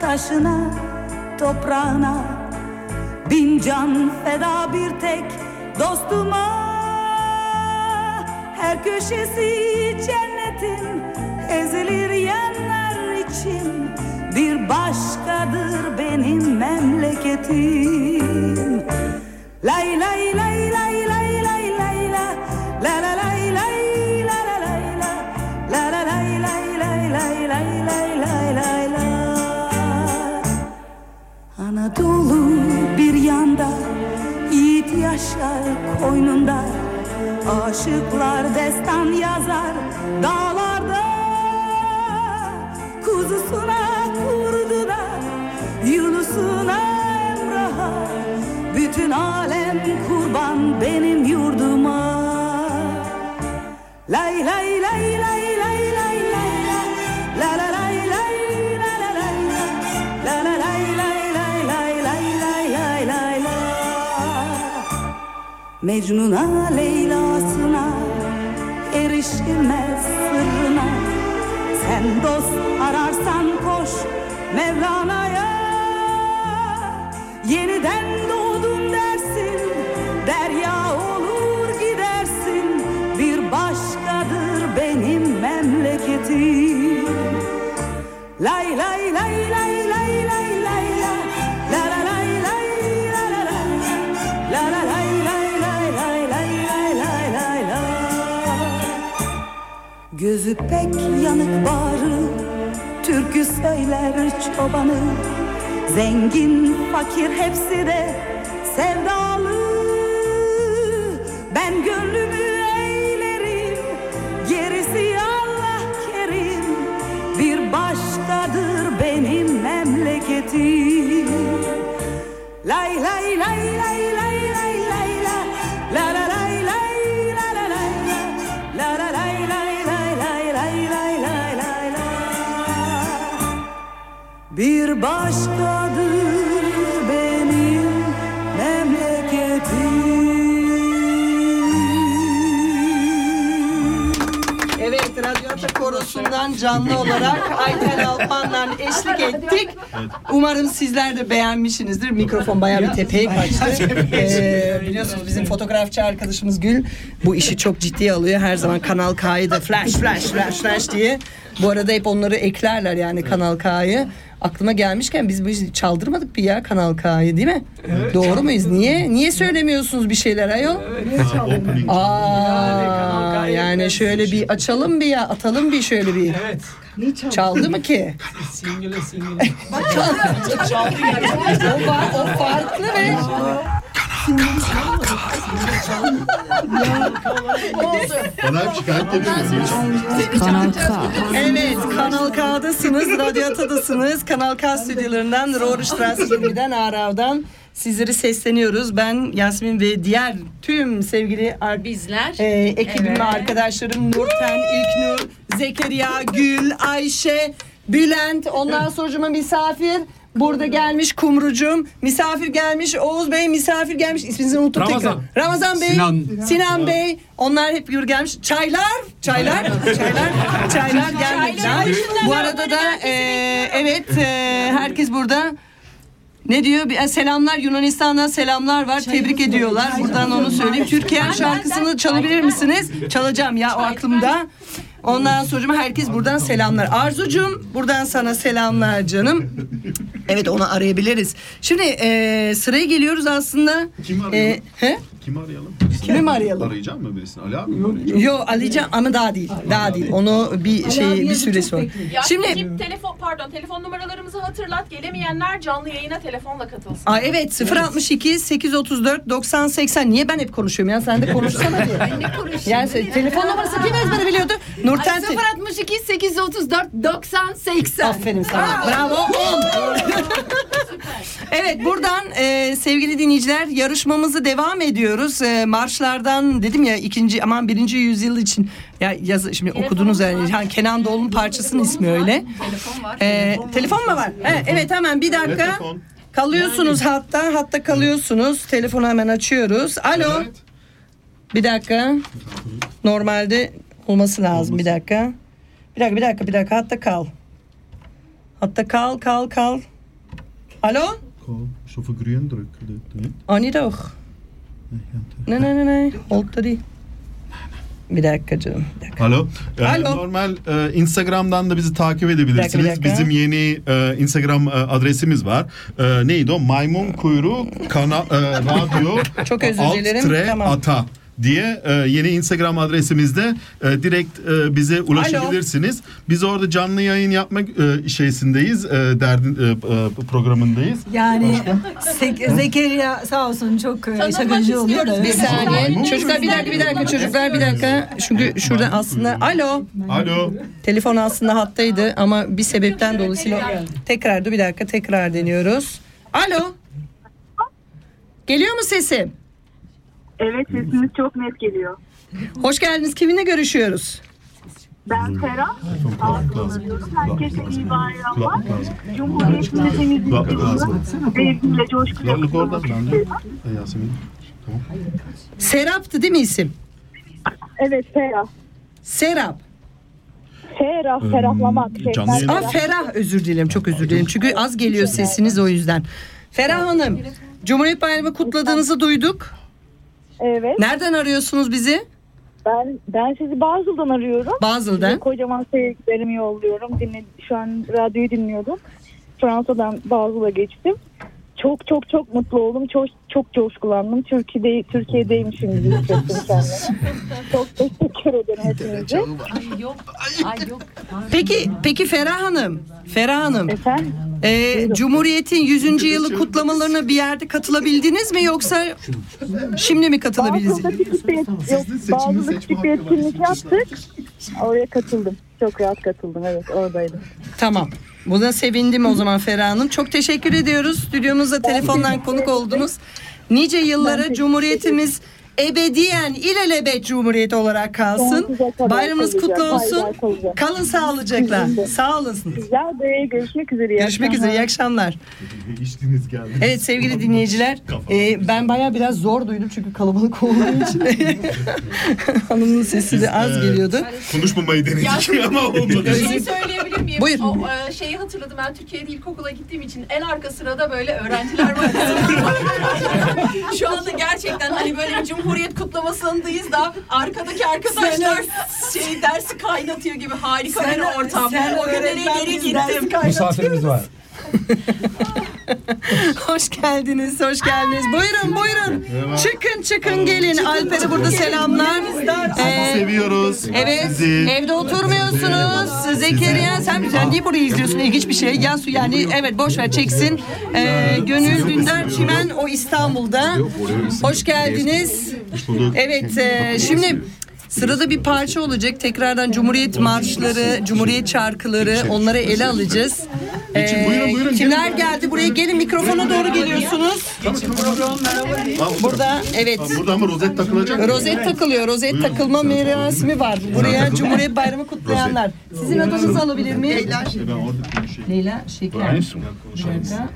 taşına, toprağına Bin can feda bir tek dostuma Her köşesi cennetin ezilir yanlar için Bir başkadır benim memleketim Lay lay lay lay lay lay lay la La la lay lay la la lay la La la lay lay lay lay lay lay lay lay la Anadolu bir yanda Yiğit yaşar koynunda Aşıklar destan yazar dağlarda Kuzusuna vurdular Yunus'un Emrah'a Bütün alem kurban benim yurduma Lay lay lay lay lay lay lay lay lay Mecnun'a Leyla'sına erişilmez sırrına sen dost ararsan koş Mevlana'ya. Yeniden doğdum dersin Derya olur gidersin. Bir başkadır benim memleketim. Lay lay lay lay Gözü pek yanık bağrı Türkü söyler çobanı. Zengin fakir hepsi de sevdalı. Ben gönlümü eğlerim Gerisi Allah kerim. Bir başkadır benim memleketim. Lay lay lay lay lay lay lay la La Bir başkadır benim memleketim Evet Radyo Ata Korosu'ndan canlı olarak Ayten Alpan'la eşlik ettik. Umarım sizler de beğenmişsinizdir. Mikrofon bayağı bir tepeye kaçtı. Ee, biliyorsunuz bizim fotoğrafçı arkadaşımız Gül bu işi çok ciddiye alıyor. Her zaman Kanal K'yı da flash flash flash flash diye. Bu arada hep onları eklerler yani Kanal K'yı. Aklıma gelmişken biz bu çaldırmadık bir ya Kanal K'yı değil mi? Doğru muyuz? Niye? Niye söylemiyorsunuz bir şeyler ayol? Aa, yani şöyle bir açalım bir ya, atalım bir şöyle bir. Evet. Çaldı mı ki? Singile singile. Çaldı gerçekten. O, var- o farklı ve Bana hep şikayet geliyor. Kanal K. Evet, Kanal K'dasınız, Radyata'dasınız. Kanal K stüdyolarından Rohrstrasse 20'den Arav'dan sizleri sesleniyoruz. Ben Yasmin ve diğer tüm sevgili bizler e, ekibim Evet. ve arkadaşlarım Nurten, İlknur, Zekeriya, Gül, Ayşe, Bülent, ondan sonra misafir. Burada gelmiş Kumrucum, misafir gelmiş Oğuz Bey, misafir gelmiş. İsminizi unuttum Ramazan. tekrar. Ramazan Bey, Sinan. Sinan Bey. Onlar hep yürü gelmiş. Çaylar, çaylar, çaylar, çaylar gelmişler. Bu arada da e, evet e, herkes burada. Ne diyor? Bir, e, selamlar Yunanistan'dan selamlar var. Tebrik ediyorlar. Buradan onu söyleyeyim. Türkiye şarkısını çalabilir misiniz? Çalacağım ya o aklımda. Ondan sonra herkes buradan selamlar. Arzucum buradan sana selamlar canım. Evet onu arayabiliriz. Şimdi e, sıraya geliyoruz aslında. Kim E, arayalım? he? Kimi arayalım? Kimi mi arayalım? Arayacağım mı birisini? Ali abi mi arayacağım? Yo Alican ama daha değil. Daha değil. Onu bir şey bir süresi var. Ya Şimdi Şimdi telefon pardon telefon numaralarımızı hatırlat. Gelemeyenler canlı yayına telefonla katılsın. Aa, evet 062 834 90 80 niye ben hep konuşuyorum ya sen de konuşsana diye. Ben ne konuşayım? Yani sen- telefon numarası kim ezbere biliyordu? Nurten Te- 062 834 90 80. Aferin sana. Bravo. on. evet buradan e, sevgili dinleyiciler yarışmamızı devam ediyoruz. E, marşlardan dedim ya ikinci aman birinci yüzyıl için ya yaz şimdi okudunuz yani. yani Kenan Doğulu'nun parçasının ismi öyle. Telefon var. E, telefon mu var? He, evet hemen bir dakika. Telefon. Kalıyorsunuz hatta hatta kalıyorsunuz. Telefonu hemen açıyoruz. Alo. Bir dakika. Normalde olması lazım bir dakika. Bir dakika bir dakika bir dakika hatta kal. Hatta kal kal kal. Alo? Grön dryck. Det- det- Ani doch. Ne ne ne ne. Hold da değil. Bir dakika canım. Bir dakika. Alo. Ee, Alo. Normal e, Instagram'dan da bizi takip Bir dakika, edebilirsiniz. bir dakika. Bizim yeni e, Instagram e, adresimiz var. E, neydi o? Maymun kuyruğu kana, e, radyo Çok özür alt dilerim. tre Tamam. ata diye e, yeni Instagram adresimizde e, direkt e, bize ulaşabilirsiniz. Biz orada canlı yayın yapmak e, şeysindeyiz. E, derdin e, e, programındayız. Yani Sek- Zekeriya sağ olsun çok e, şakacı oluyor da. Bir saniye. Çocuklar bir dakika bir dakika çocuklar bir dakika. Çünkü şurada aslında alo. Alo. Telefon aslında hattaydı ama bir sebepten dolayısıyla tekrar dur bir dakika tekrar deniyoruz. Alo. Geliyor mu sesim? Evet sesiniz çok net geliyor. Hoş geldiniz. Kiminle görüşüyoruz? Ben Ferah. Ağzını Herkese iyi bayramlar. Cumhuriyetimizin temizliği sevgiyle coşkuyla kutlamak isterim. Yasemin. Tamam. Serap'tı değil mi isim? Evet Ferah. Serap. Ferah, ferahlamak. canlı yayın- Aa, Ferah özür dilerim çok özür dilerim. Çünkü az geliyor sesiniz o yüzden. Ferah Hanım, Cumhuriyet Bayramı kutladığınızı duyduk. Evet. Nereden arıyorsunuz bizi? Ben ben sizi Basıl'dan arıyorum. Basıl'dan. Size Kocaman sevgilerimi yolluyorum. Dinle, şu an radyoyu dinliyordum. Fransa'dan Basıl'a geçtim. Çok çok çok mutlu oldum. Çok çok coşkulandım. Türkiye'de Türkiye'deymişim gibi hissettim kendimi. çok teşekkür ederim hepinize. Ay yok. Ay yok. Peki peki Ferah Hanım, Ferah Hanım. e, Cumhuriyet'in 100. yılı kutlamalarına bir yerde katılabildiniz mi yoksa şimdi mi katılabildiniz? Basıl'da küçük bir, yok, Basıl'da küçük bir etkinlik yaptık. Oraya katıldım. Çok rahat katıldım. Evet oradaydım. Tamam. Buna sevindim o zaman Ferah Hanım. Çok teşekkür ediyoruz. Stüdyomuzda telefondan konuk oldunuz. Nice yıllara Cumhuriyetimiz ebediyen ilelebet Cumhuriyet olarak kalsın. Bayramınız kutlu olsun. Kalın sağlıcakla. Sağ olasın. Güzel de görüşmek üzere. iyi Görüşmek üzere. iyi akşamlar. İçtiniz geldi. Evet sevgili dinleyiciler e, ben baya biraz zor duydum çünkü kalabalık olduğu için hanımın sesi de az Ee, geliyordu. Konuşmamayı denedik ama olmadı. Bir şey söyleyebilir miyim? Buyurun. O, e, şeyi hatırladım ben Türkiye'de ilkokula gittiğim için en arka sırada böyle öğrenciler var. Şu anda gerçekten hani böyle bir cumhuriyet kutlamasındayız da arkadaki arkadaşlar şey dersi kaynatıyor gibi harika bir ortam. sen o günlere öğretmen, geri gittim. Misafirimiz var. Hoş geldiniz, hoş geldiniz. Buyurun, buyurun. Çıkın, çıkın gelin. Alper'e burada selamlar. Ee, Seviyoruz Evet, sizi. evde oturmuyorsunuz. Zekeriya sen, sen niye burayı izliyorsun? İlginç bir şey. Yasu yani evet boş ver çeksin. Ee, Gönül Dündar Çimen o İstanbul'da. Hoş geldiniz. Evet, e, şimdi Sırada bir parça olacak. Tekrardan Cumhuriyet marşları, Cumhuriyet şarkıları onları ele alacağız. Buyurun, buyurun, Kimler gelin. geldi buraya? Gelin mikrofona doğru geliyorsunuz. Burada evet. Burada ama rozet takılacak. Rozet takılıyor. Rozet takılma merasimi var. Buraya Cumhuriyet Bayramı kutlayanlar. Sizin adınızı alabilir miyim? Leyla Leyla Şeker. Bir dakika.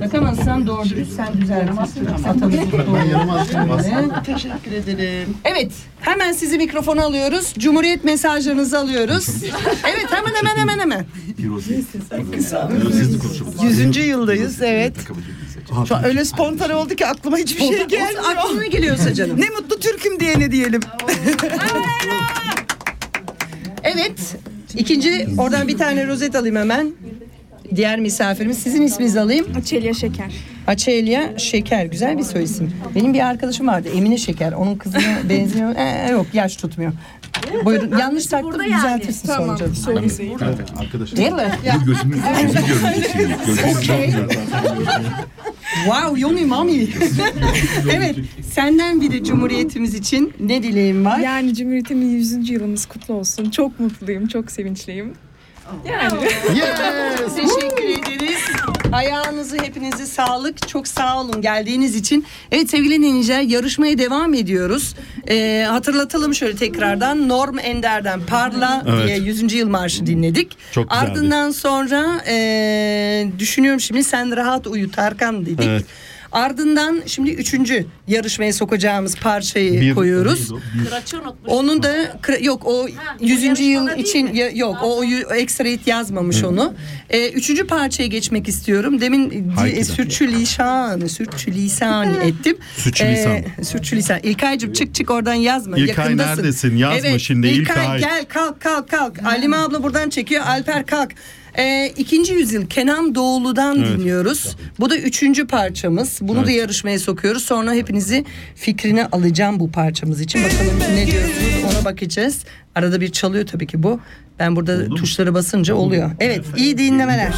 Takamazsan doğru dürüst sen düzeltirsin. Atamızı doğru. Teşekkür ederim. Evet, hemen sizi mikrofona alıyoruz. Cumhuriyet mesajlarınızı alıyoruz. Evet, hemen hemen hemen hemen. Yüzüncü yıldayız evet. Şu an öyle spontane oldu ki aklıma hiçbir şey gelmiyor. Aklına geliyorsa canım. ne mutlu Türk'üm diyene diyelim. Evet, ikinci oradan bir tane rozet alayım hemen. Diğer misafirimiz sizin isminizi alayım. Açelya Şeker. Açelya Şeker güzel bir soy isim. Benim bir arkadaşım vardı Emine Şeker. Onun kızına benziyor. Ee, yok yaş tutmuyor. Buyurun yanlış taktım düzeltirsin sonra canım. Arkadaşlar. Değil mi? Bir gözümü gözümü görmeyeceksin. Gözümü Okey. Wow, yummy mami. evet, senden bir de Cumhuriyetimiz için ne dileğin var? Yani Cumhuriyetimin 100. yılımız kutlu olsun. Çok mutluyum, çok sevinçliyim. Yani. Yes. Teşekkür ederiz. Ayağınızı hepinize sağlık. Çok sağ olun geldiğiniz için. Evet sevgili dinleyiciler yarışmaya devam ediyoruz. Ee, hatırlatalım şöyle tekrardan. Norm Ender'den Parla Evet. diye 100. yıl marşı dinledik. Çok güzeldi. Ardından sonra ee, düşünüyorum şimdi sen rahat uyu Tarkan dedik. Evet. Ardından şimdi üçüncü yarışmaya sokacağımız parçayı Bir- koyuyoruz. Kıraçı unutmuş. Onun da yok o 100. yıl yarışmada değil için mi? ya- yok o, o yu- ekstra hit yazmamış onu. Ee, üçüncü parçaya geçmek istiyorum. Demin di- Haydi. e, sürçülisan, sürçülisan ettim. Sürçülisan. Ee, sürçülisan. İlkay'cığım çık çık oradan yazma. İlkay Yakındasın. neredesin? Yazma evet, şimdi, İlkay. gel kalk kalk kalk. Alime abla buradan çekiyor. Alper kalk. Ee, ikinci yüzyıl Kenan Doğulu'dan Evet. dinliyoruz. Bu da üçüncü parçamız. Bunu da Evet. yarışmaya sokuyoruz. Sonra hepinizi fikrine alacağım bu parçamız için. Bakalım ne diyorsunuz ona bakacağız. Arada bir çalıyor tabii ki bu. Ben burada tuşlara basınca oluyor. Evet iyi dinlemeler.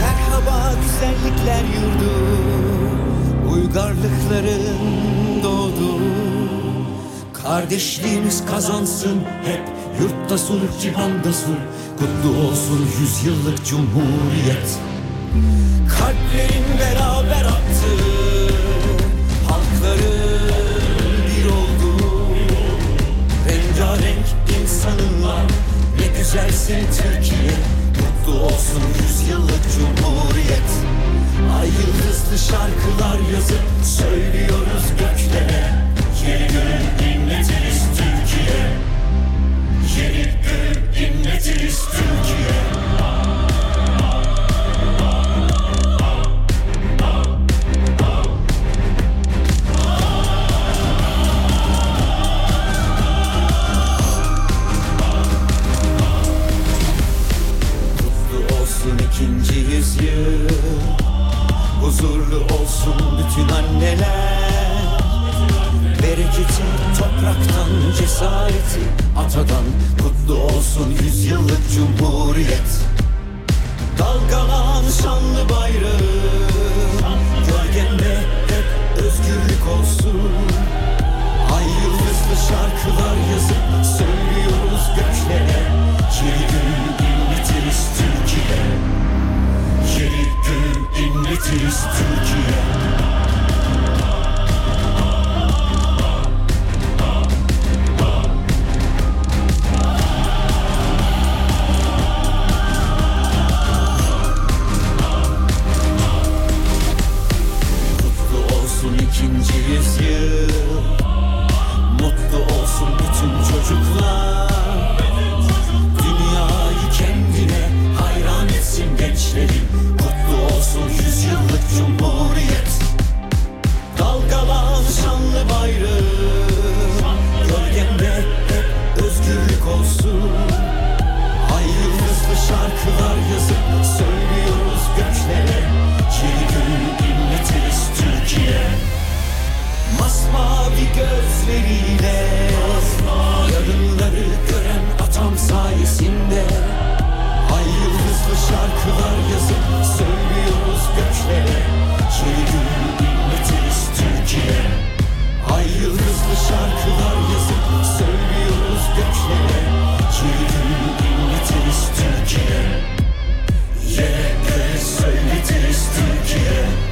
Merhaba güzellikler yurdu Uygarlıkların doğdu Kardeşliğimiz kazansın hep Yurtta sulh cihanda sulh Kutlu olsun yüzyıllık cumhuriyet. Kalplerin beraber attı Halkların bir oldu. Rengarenk insanınla Ne güzelsin Türkiye. Mutlu olsun yüzyıllık cumhuriyet. Ay yıldızlı şarkılar yazıp Söylüyoruz göklere. Yeni gün inletiriz Türkiye Yeni gün inletiriz Türkiye Mutlu olsun ikinci yüzyıl. Huzurlu olsun bütün anneler Bereketi topraktan cesareti Atadan kutlu olsun yüzyıllık cumhuriyet. Dalgalan şanlı bayrağı Gölgende hep özgürlük olsun. Ay yıldızlı şarkılar yazıp söylüyoruz göklere Yeni gün inletiriz Türkiye. Yeni gün inletiriz Türkiye 22. yüzyıl. Mutlu olsun bütün çocuklar. Dünyayı kendine hayran etsin gençlerin. Kutlu olsun yüzyıllık cumhuriyet. Dalgalar gözleriyle. Yarınları gören atam sayesinde. Ay yıldızlı şarkılar yazıp söylüyoruz göçlere Çevir milletiz Türkiye. Ay yıldızlı şarkılar yazıp söylüyoruz göçlere Çevir milletiz Türkiye. YK söyletiz Türkiye.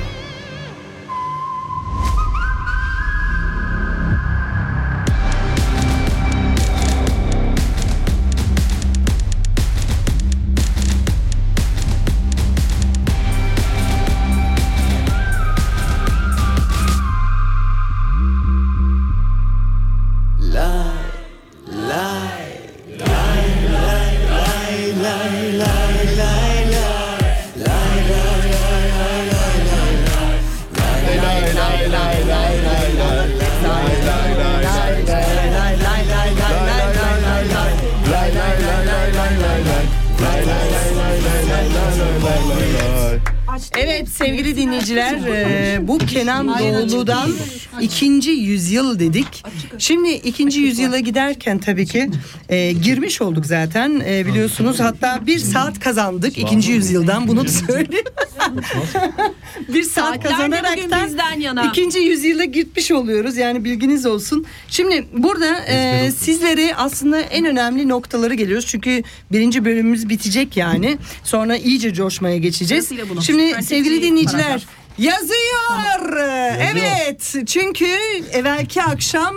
Şimdi ikinci yüzyıla giderken tabii ki e, girmiş olduk zaten E, biliyorsunuz. Hatta bir saat kazandık ikinci yüzyıldan bunu da söyleyeyim. bir saat kazanaraktan bugün bizden yana. ikinci yüzyıla gitmiş oluyoruz. Yani bilginiz olsun. Şimdi burada e, sizlere aslında en önemli noktaları geliyoruz. Çünkü birinci bölümümüz bitecek yani. Sonra iyice coşmaya geçeceğiz. Şimdi sevgili dinleyiciler paragraf. yazıyor. Evet çünkü evvelki akşam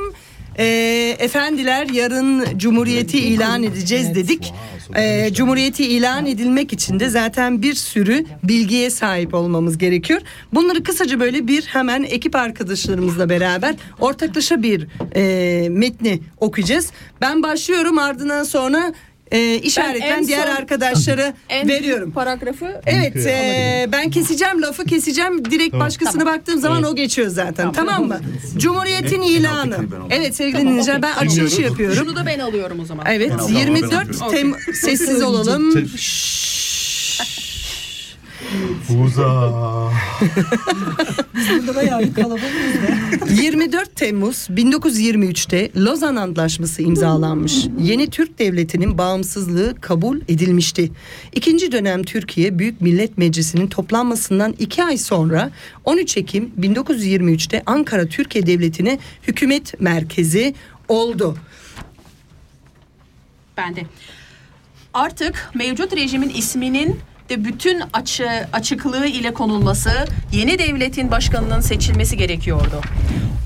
e, efendiler yarın Cumhuriyeti ilan edeceğiz dedik. E, Cumhuriyeti ilan edilmek için de zaten bir sürü bilgiye sahip olmamız gerekiyor. Bunları kısaca böyle bir hemen ekip arkadaşlarımızla beraber ortaklaşa bir e, metni okuyacağız. Ben başlıyorum ardından sonra e, işaretten en diğer son- arkadaşlara En veriyorum. paragrafı Evet e, ben keseceğim lafı keseceğim direkt Tamam. başkasına Tamam. baktığım zaman o geçiyor zaten tamam, mı? Cumhuriyet'in ilanı. Evet sevgili dinleyiciler ben açılışı yapıyorum. Şunu da ben alıyorum o zaman. Evet Tamam. 24 Tem sessiz olalım. Buza. Biz burada bayağı bir kalabalığız. 24 Temmuz 1923'te Lozan Antlaşması imzalanmış. Yeni Türk Devleti'nin bağımsızlığı kabul edilmişti. İkinci dönem Türkiye Büyük Millet Meclisi'nin toplanmasından iki ay sonra 13 Ekim 1923'te Ankara Türkiye Devleti'ne hükümet merkezi oldu. Ben de. Artık mevcut rejimin isminin de bütün açı, açıklığı ile konulması, yeni devletin başkanının seçilmesi gerekiyordu.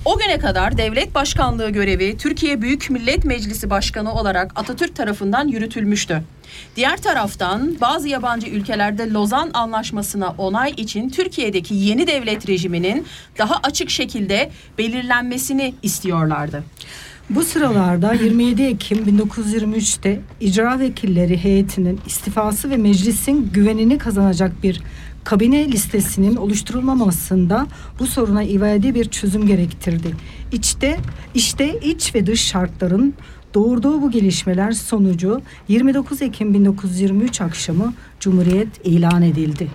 O güne kadar devlet başkanlığı görevi Türkiye Büyük Millet Meclisi Başkanı olarak Atatürk tarafından yürütülmüştü. Diğer taraftan bazı yabancı ülkelerde Lozan Anlaşması'na onay için Türkiye'deki yeni devlet rejiminin daha açık şekilde belirlenmesini istiyorlardı. Bu sıralarda 27 Ekim 1923'te icra vekilleri heyetinin istifası ve meclisin güvenini kazanacak bir kabine listesinin oluşturulmamasında bu soruna ivedi bir çözüm gerektirdi. İçte işte iç ve dış şartların doğurduğu bu gelişmeler sonucu 29 Ekim 1923 akşamı Cumhuriyet ilan edildi.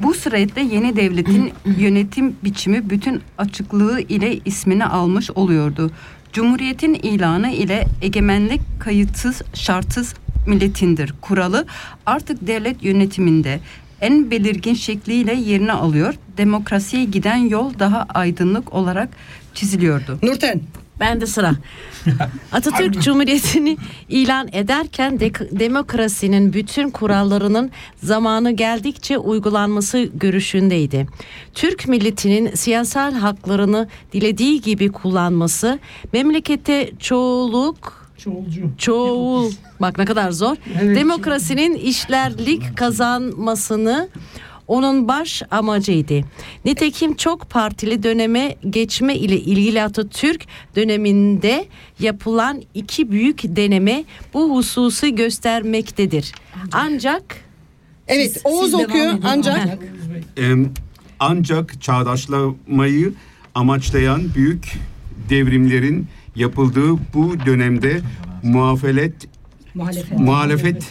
Bu süreçte yeni devletin yönetim biçimi bütün açıklığı ile ismini almış oluyordu. Cumhuriyetin ilanı ile egemenlik kayıtsız şartsız milletindir kuralı artık devlet yönetiminde en belirgin şekliyle yerini alıyor. Demokrasiye giden yol daha aydınlık olarak çiziliyordu. Nurten. Ben de sıra. Atatürk Cumhuriyeti'ni ilan ederken de- demokrasinin bütün kurallarının zamanı geldikçe uygulanması görüşündeydi. Türk milletinin siyasal haklarını dilediği gibi kullanması, memlekette çoğuluk Çoğulcu. çoğul bak ne kadar zor. Evet. Demokrasinin işlerlik kazanmasını onun baş amacıydı. Nitekim çok partili döneme geçme ile ilgili Atatürk döneminde yapılan iki büyük deneme bu hususu göstermektedir. Ancak Evet Oğuz okuyor ancak ancak çağdaşlamayı amaçlayan büyük devrimlerin yapıldığı bu dönemde muhafelet Muhalefet. muhalefet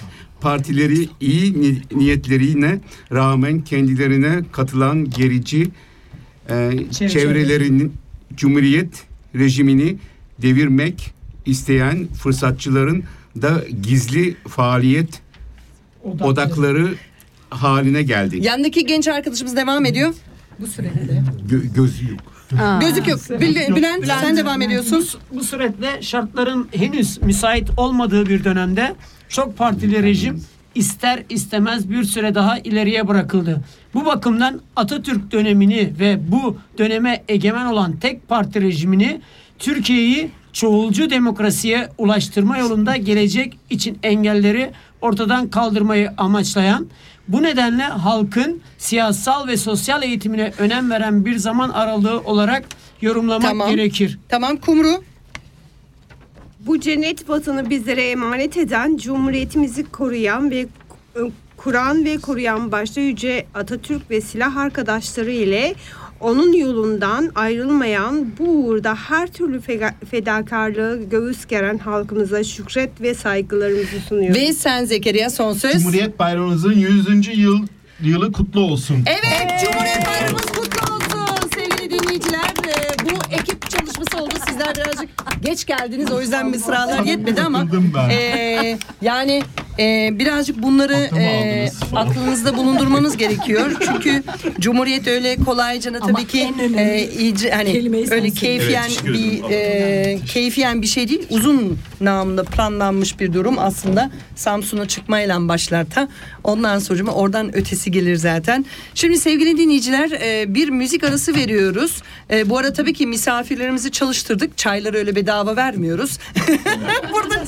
partileri iyi ni- niyetlerine rağmen kendilerine katılan gerici e, çevrelerinin cumhuriyet rejimini devirmek isteyen fırsatçıların da gizli faaliyet odakları haline geldi. yandaki genç arkadaşımız devam ediyor. Bu sürede. Gö- gözü yok. Gözük yok. Bil- Bülent, sen devam ediyorsun. Bu, bu süreçte şartların henüz müsait olmadığı bir dönemde çok partili rejim ister istemez bir süre daha ileriye bırakıldı. Bu bakımdan Atatürk dönemini ve bu döneme egemen olan tek parti rejimini Türkiye'yi çoğulcu demokrasiye ulaştırma yolunda gelecek için engelleri ortadan kaldırmayı amaçlayan bu nedenle halkın siyasal ve sosyal eğitimine önem veren bir zaman aralığı olarak yorumlamak Tamam. gerekir. Tamam Kumru. Bu cennet vatanı bizlere emanet eden, cumhuriyetimizi koruyan ve e, kuran ve koruyan başta Yüce Atatürk ve silah arkadaşları ile onun yolundan ayrılmayan bu uğurda her türlü fedakarlığı göğüs geren halkımıza şükret ve saygılarımızı sunuyoruz. Ve sen Zekeriya son söz. Cumhuriyet Bayramımızın 100. yıl yılı kutlu olsun. Evet, Cumhuriyet Bayramımız kutlu olsun sevgili dinleyiciler. Ee, bu ekip çalışması oldu. Sizler birazcık geç geldiniz. O yüzden mısralar yetmedi ama ee, yani ee, birazcık bunları ee, aklınızda bulundurmanız gerekiyor. Çünkü Cumhuriyet öyle kolaycana tabii ki ee, iyice- hani kelimeyi öyle keyfiyen. Evet, bir ee, keyfiyen bir şey değil. Uzun namında planlanmış bir durum aslında. Samsun'a çıkmayla başlar da. Ondan sonra oradan ötesi gelir zaten. Şimdi sevgili dinleyiciler ee, bir müzik arası veriyoruz. Ee, bu arada tabii ki misafirlerimizi çalıştırdık. Çayları öyle bedava vermiyoruz. Burada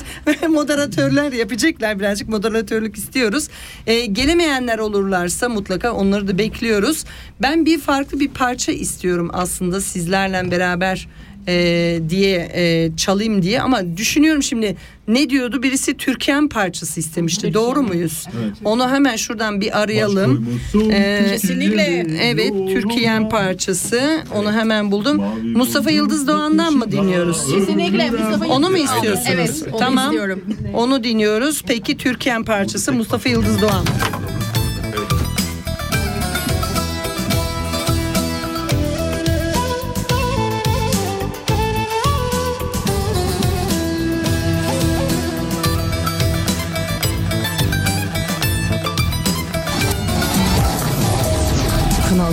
moderatörler yapacaklar birazcık moderatörlük istiyoruz. Ee, gelemeyenler olurlarsa mutlaka onları da bekliyoruz. Ben bir farklı bir parça istiyorum aslında sizlerle beraber e, diye e, çalayım diye ama düşünüyorum şimdi ne diyordu birisi Türkan parçası istemişti doğru muyuz? Onu hemen şuradan bir arayalım. Ee, Kesinlikle. Evet Türkiye'm parçası onu hemen buldum. Mustafa Yıldız Doğan'dan mı dinliyoruz? Kesinlikle, Mustafa Yıldız Onu mu istiyorsunuz? Evet, onu tamam. istiyorum. Onu dinliyoruz. Peki Türkiye'm parçası Mustafa Yıldız Doğan.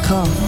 Kanal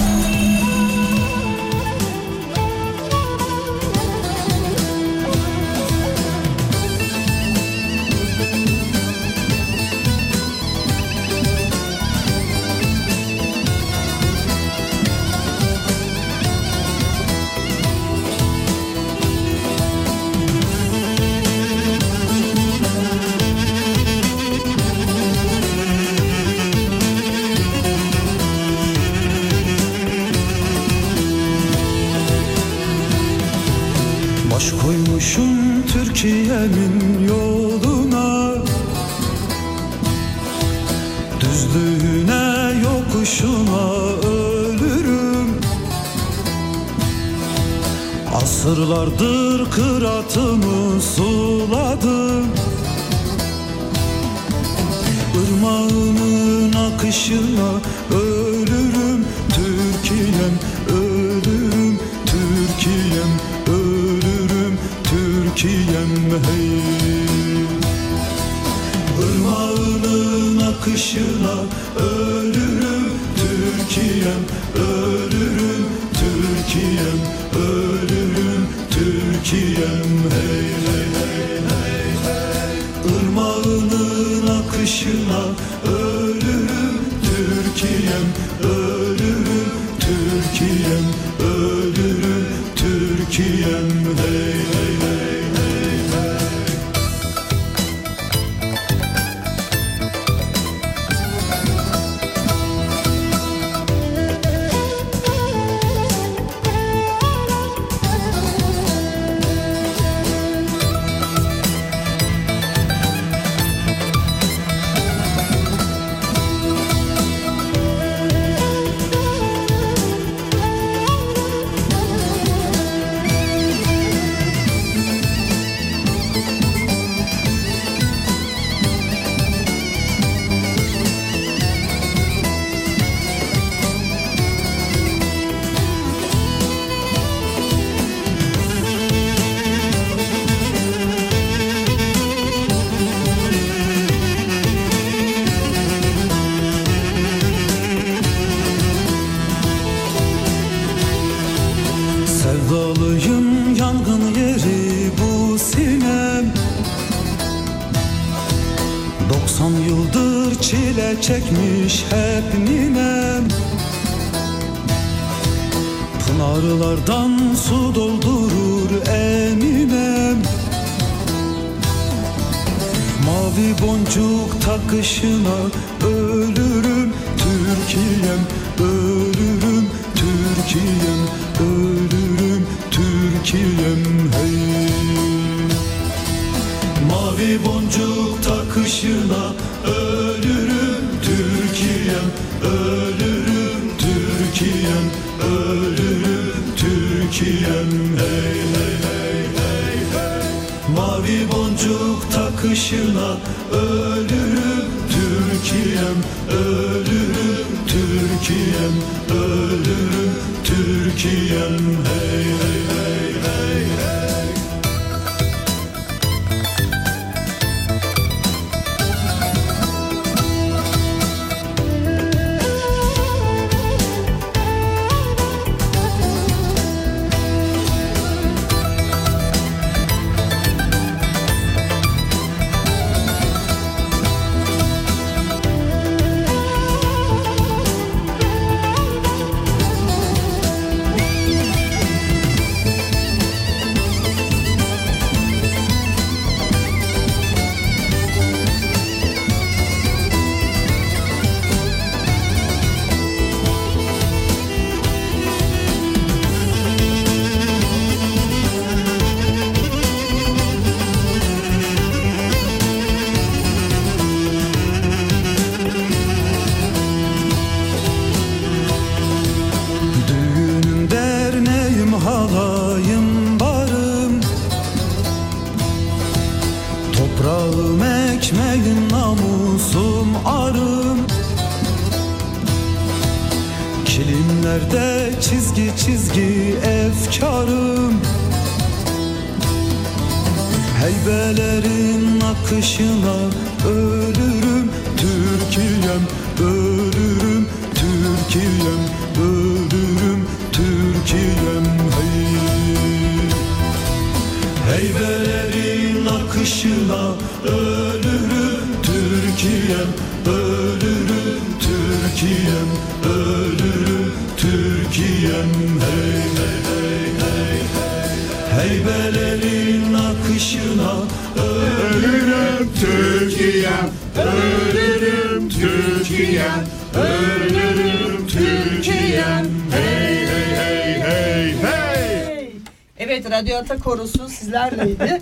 Korosu sizlerleydi.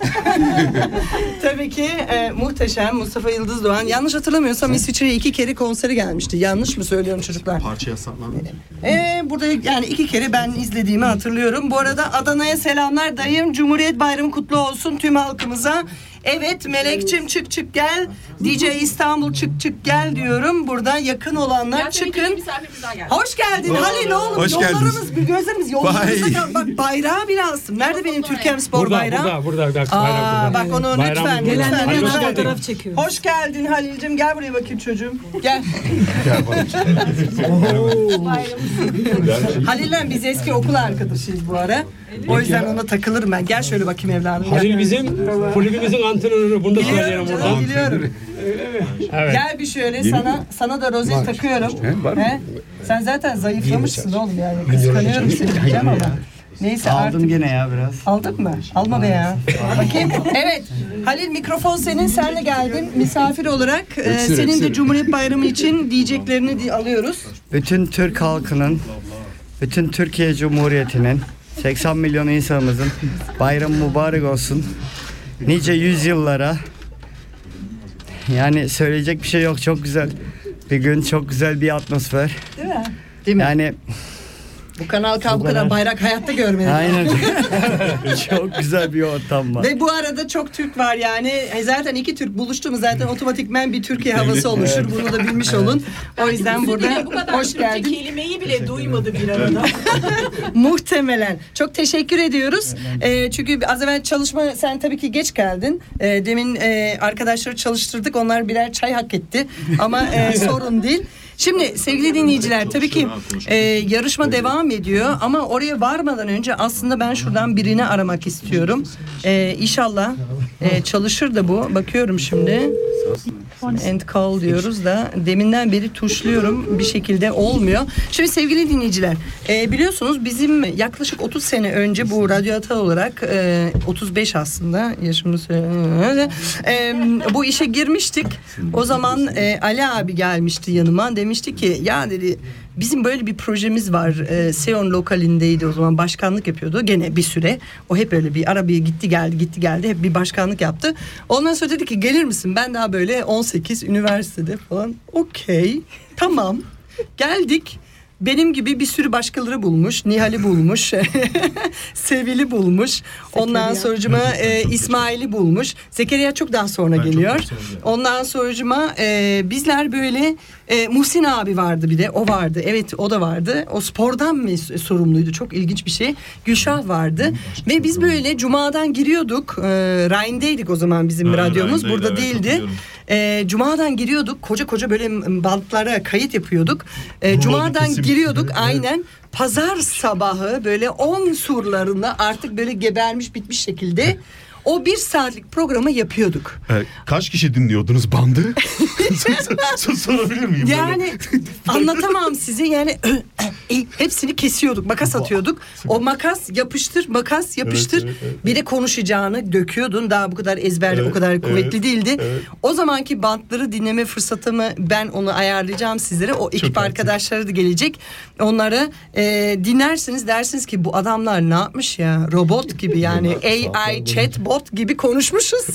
Tabii ki e, muhteşem Mustafa Yıldız Doğan. Yanlış hatırlamıyorsam İsviçre'ye iki kere konseri gelmişti. Yanlış mı söylüyorum çocuklar? Parça yasaklandı. Ee, burada yani iki kere ben izlediğimi hatırlıyorum. Bu arada Adana'ya selamlar dayım. Cumhuriyet Bayramı kutlu olsun tüm halkımıza. Evet Melekçim çık çık gel. DJ İstanbul çık çık gel diyorum. Burada yakın olanlar çıkın. Hoş geldin Halil oğlum. hoş Yollarımız, geldiniz. gözlerimiz yollarımızda Vay. kal. Bayrağı bile alsın. Nerede benim Türkiye'm Spor Burada, bayrağı? burada, burada, burada, Aa, burada. bak onu Bayrağımız lütfen, lütfen. geldin. Fotoğraf çekiyoruz. Hoş geldin Halil'cim. Gel buraya bakayım çocuğum. Gel. Halil'le biz eski okul arkadaşıyız bu ara. O yüzden ona takılırım ben. Gel şöyle bakayım evladım. Halil bizim kulübümüzün antrenörü. Bunu da söyleyelim buradan. biliyorum. Evet. Gel bir şöyle Yeni sana mi? sana da rozet Var. takıyorum. He, var mı? He? Sen zaten zayıflamışsın oğlum yani. Kıskanıyorum seni ama. Neyse Aldım artık. gene ya biraz. Aldın mı? Alma be ya. Bakayım. Evet. Halil mikrofon senin. Sen de geldin. Misafir olarak e, Öksür, senin de öksür. Cumhuriyet Bayramı için diyeceklerini di- alıyoruz. Bütün Türk halkının, bütün Türkiye Cumhuriyeti'nin, 80 milyon insanımızın bayramı mübarek olsun. Nice yüzyıllara. Yani söyleyecek bir şey yok. Çok güzel bir gün, çok güzel bir atmosfer. Değil mi? Değil mi? Yani Bu kanal K bu kadar bayrak hayatta görmedim. aynen. çok güzel bir ortam var. Ve bu arada çok Türk var yani. E, Zaten iki Türk buluştu mu zaten otomatikmen bir Türkiye havası oluşur. Evet. Bunu da bilmiş olun. O yüzden burada bu kadar hoş Türkçe geldin. kelimeyi bile duymadı bir arada. Muhtemelen. Çok teşekkür ediyoruz. Ee, çünkü az evvel çalışma sen tabii ki geç geldin. Ee, demin e, arkadaşları çalıştırdık. Onlar birer çay hak etti. Ama e, sorun değil. Şimdi sevgili dinleyiciler tabii ki e, yarışma devam ediyor ama oraya varmadan önce aslında ben şuradan birini aramak istiyorum. E, inşallah e, çalışır da bu. Bakıyorum şimdi. And call diyoruz da deminden beri tuşluyorum bir şekilde olmuyor. Şimdi sevgili dinleyiciler e, biliyorsunuz bizim yaklaşık 30 sene önce bu radyo Ata olarak e, 35 aslında yaşımı söyle e, bu işe girmiştik. O zaman e, Ali abi gelmişti yanıma demişti ki ya dedi bizim böyle bir projemiz var. E, Seon lokalindeydi o zaman başkanlık yapıyordu gene bir süre. O hep öyle bir arabaya gitti geldi gitti geldi hep bir başkanlık yaptı. Ondan sonra dedi ki gelir misin? Ben daha böyle 18 üniversitede falan. Okey tamam geldik. Benim gibi bir sürü başkaları bulmuş. Nihal'i bulmuş. Sevil'i bulmuş. Ondan sonucuma e, İsmail'i bulmuş. Zekeriya çok daha sonra geliyor. Ondan sonucuma e, bizler böyle e, Muhsin abi vardı bir de. O vardı. Evet o da vardı. O spordan mı sorumluydu? Çok ilginç bir şey. Gülşah vardı. Ve biz böyle cumadan giriyorduk. E, Rhine'deydik o zaman bizim Ha, radyomuz. Rhine'deydi, Burada evet, değildi. hatırlıyorum. E, cumadan giriyorduk. Koca koca böyle bantlara kayıt yapıyorduk. E, cumadan giriyorduk Evet. aynen. Pazar sabahı böyle 10 surlarında artık böyle gebermiş bitmiş şekilde o bir saatlik programı yapıyorduk. E, kaç kişi dinliyordunuz bandı? Sor- Sorabilir miyim? Yani anlatamam size. Yani hepsini kesiyorduk makas atıyorduk. O makas yapıştır makas yapıştır. Evet, evet, evet. bir de konuşacağını döküyordun. Daha bu kadar ezberli Evet, o kadar kuvvetli evet, değildi. evet. o zamanki bantları dinleme fırsatımı ben onu ayarlayacağım sizlere. O ekip arkadaşları da gelecek. Onları e, dinlersiniz. Dersiniz ki bu adamlar ne yapmış ya? Robot gibi yani AI chatbot gibi konuşmuşuz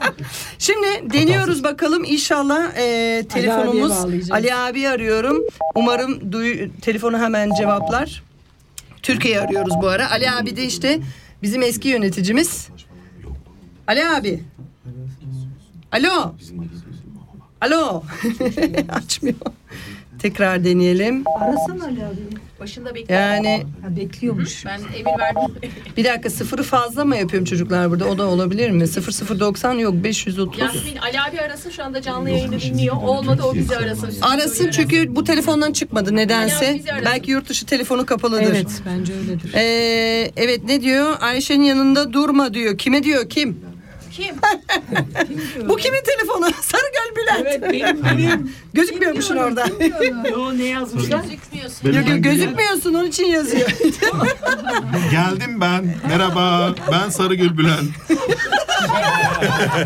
şimdi deniyoruz bakalım inşallah e, telefonumuz bağlayacağız. Ali abi arıyorum. Umarım duy- telefonu hemen cevaplar. Türkiye arıyoruz bu ara. Ali abi de işte bizim eski yöneticimiz. Ali abi. Alo. Alo. Açmıyor. Tekrar deneyelim. Arasana Ali abi. Başında bekliyor. Yani bekliyormuş. Ben emir verdim. bir dakika sıfırı fazla mı yapıyorum çocuklar burada? O da olabilir mi? 0090 yok 530. Yasmin Ali abi arasın şu anda canlı yayını dinliyor. Olmadı o bizi arasın. Arasın çünkü bu telefondan çıkmadı nedense. Bizi arasın. Belki yurt dışı telefonu kapalıdır. Evet bence öyledir. Ee, evet ne diyor? Ayşe'nin yanında durma diyor. Kime diyor? Kim? Kim? Bu kimin telefonu? Sarıgöl Bülent. Evet benim benim. Gözükmüyormuşsun orada. Yo ne yazmışlar? Gözükmüyorsun. Benim Yok, gözükmüyorsun onun için yazıyor. Geldim ben. Merhaba. Ben Sarıgül Bülent.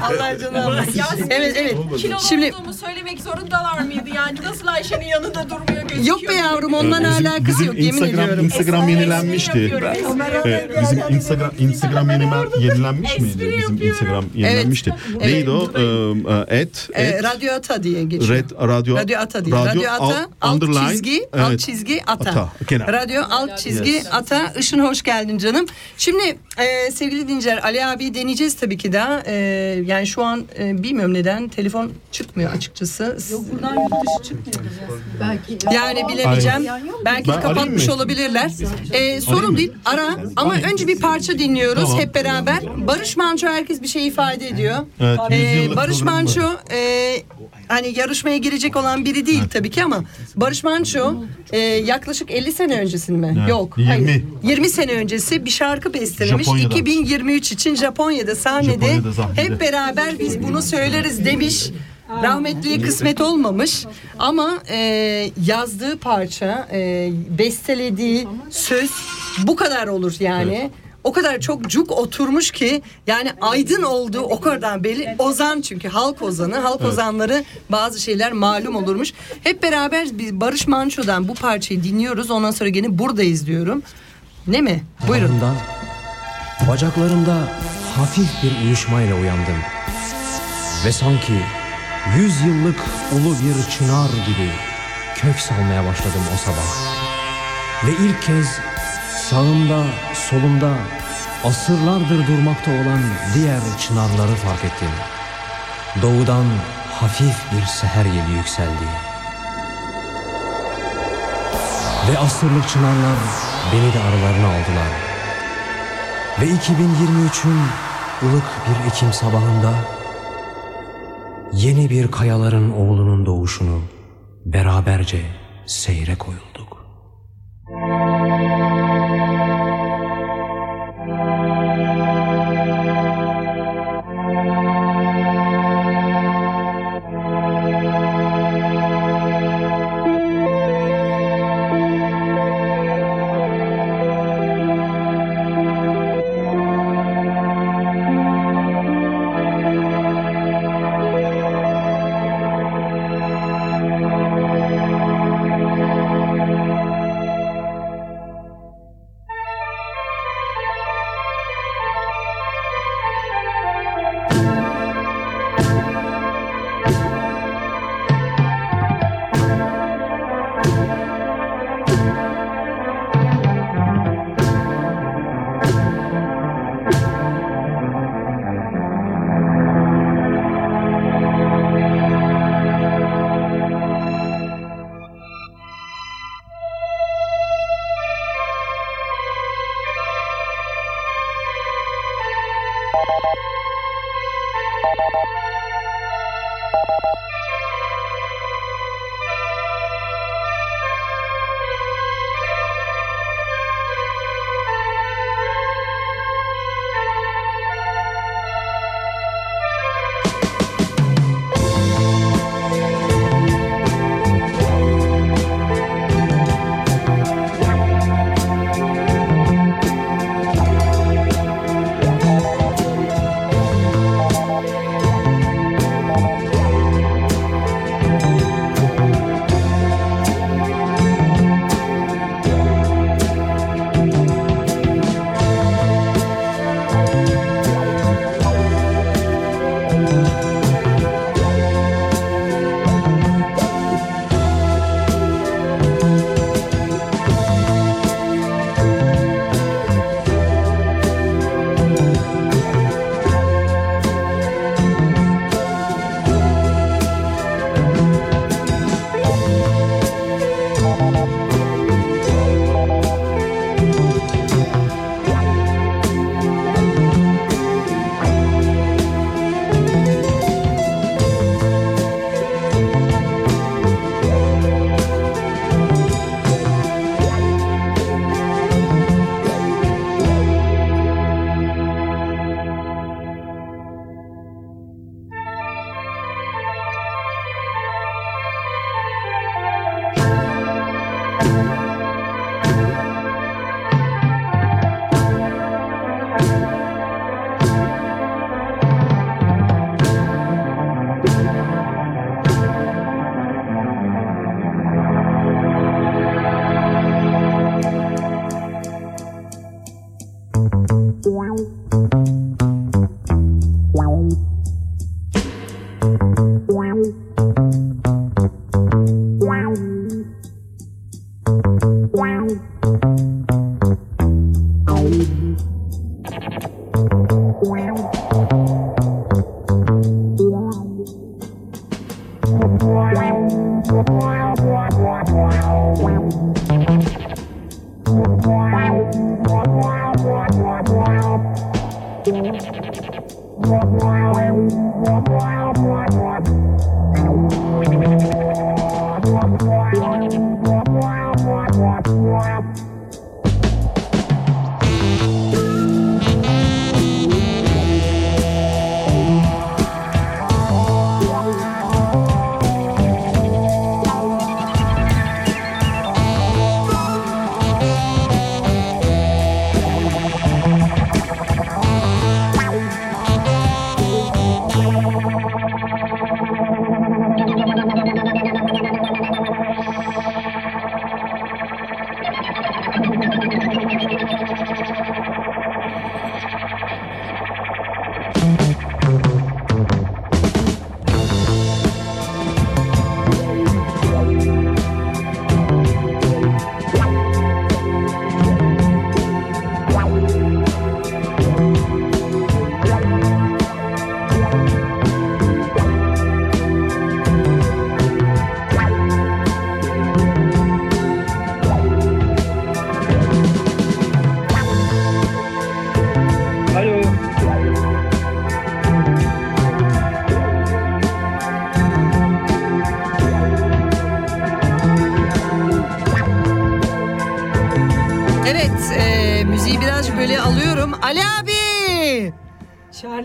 Allah canına Evet evet. Kilolu Şimdi olduğumu söylemek zorundalar mıydı yani? Nasıl Ayşe'nin yanında durmuyor gözüküyor? yok be yavrum ondan Bizim- alakası bizim yok yemin Instagram, ediyorum. Instagram yenilenmişti. yapıyorum, espri. Evet, bizim Instagram Instagram yenile- yenilenmiş miydi? Bizim Instagram yenilenmişti. Neydi o? Ee, et, et, Radyo Ata diye geçiyor. Red, radyo, Radyo Ata diye. Radyo, Ata alt- alt, underline, çizgi alt evet. çizgi Ata. Ata, kenar. Radyo alt çizgi Yes. Ata. Işın hoş geldin canım. Şimdi e, sevgili dinleyiciler Ali abi deneyeceğiz tabii ki daha. E, yani şu an e, bilmiyorum neden telefon çıkmıyor açıkçası. Yok buradan yurt dışı çıkmıyor. Belki. Yani bilemeyeceğim. Ay. Belki Ben kapatmış mı? olabilirler. Ee, sorun değil. Ara. Ama önce bir parça dinliyoruz Tamam. hep beraber. Barış Manço herkes bir şey ifade ediyor. Evet, Ee, Barış. Manço e, hani yarışmaya girecek olan biri değil tabii ki ama Barış Manço e, yaklaşık 50 sene öncesinde mi? Evet, Yok. 20. Hayır. 20 sene öncesi bir şarkı bestelemiş. Japonya'da. 2023 için Japonya'da sahnede, Japonya'da sahnede. hep beraber biz bunu söyleriz demiş. Rahmetliye kısmet olmamış ama e, yazdığı parça, e, bestelediği söz bu kadar olur yani. O kadar çok cuk oturmuş ki yani aydın olduğu o kadar belli. Ozan çünkü halk ozanı. Halk Evet. ozanları bazı şeyler malum olurmuş. Hep beraber biz Barış Manço'dan bu parçayı dinliyoruz. Ondan sonra gene buradayız diyorum. Ne mi? Buyurun. Bacaklarımda, bacaklarımda hafif bir uyuşmayla uyandım. Ve sanki yüz yıllık ulu bir çınar gibi kök salmaya başladım o sabah. Ve ilk kez sağımda, solumda asırlardır durmakta olan diğer çınarları fark ettim. Doğudan hafif bir seher yeli yükseldi. Ve asırlık çınarlar beni de aralarına aldılar. Ve 2023'ün ılık bir Ekim sabahında yeni bir kayaların oğlunun doğuşunu beraberce seyre koyulduk.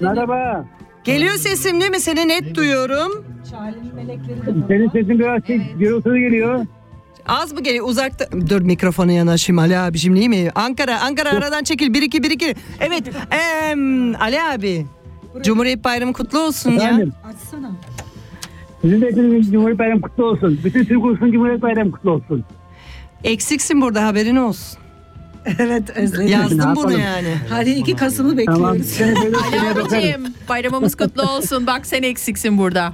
Merhaba. Geliyor sesim değil mi? Seni net duyuyorum. Senin sesin biraz şey, gürültülü geliyor. Az mı geliyor? Uzakta. Dur mikrofona yanaşayım Ali abicim değil mi? Ankara, Ankara aradan çekil. 1 2 1 2. Evet. em, Ali abi. Cumhuriyet Bayramı kutlu olsun Efendim? ya. Açsana. Sizin de hepinizin Cumhuriyet Bayramı kutlu olsun. Bütün Türk ulusunun Cumhuriyet Bayramı kutlu olsun. Eksiksin burada haberin olsun. Evet özledim. Yazdım bunu yani. Hadi 2 Kasım'ı bekliyoruz. Ali abicim bayramımız kutlu olsun. Bak sen eksiksin burada.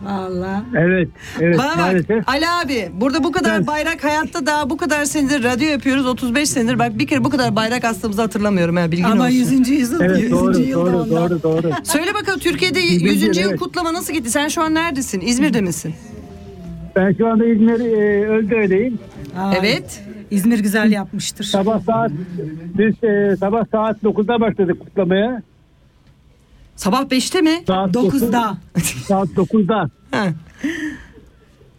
Valla. Evet, evet Bana bak, maalesef. Ali abi burada bu kadar bayrak hayatta daha bu kadar senedir radyo yapıyoruz 35 senedir bak bir kere bu kadar bayrak astığımızı hatırlamıyorum ha bilgin Ama olsun. 100. yüzyıl. Evet 100. doğru, yılda doğru, ondan. doğru, doğru. Söyle bakalım Türkiye'de Yüzüncü 100. yıl evet. kutlama nasıl gitti? Sen şu an neredesin? İzmir'de misin? Ben şu anda İzmir e, Öldüğü'deyim. Aa, Evet. İzmir güzel yapmıştır. Sabah saat biz e, sabah saat 9'da başladık kutlamaya. Sabah 5'te mi? Saat 9'da. Saat 9'da.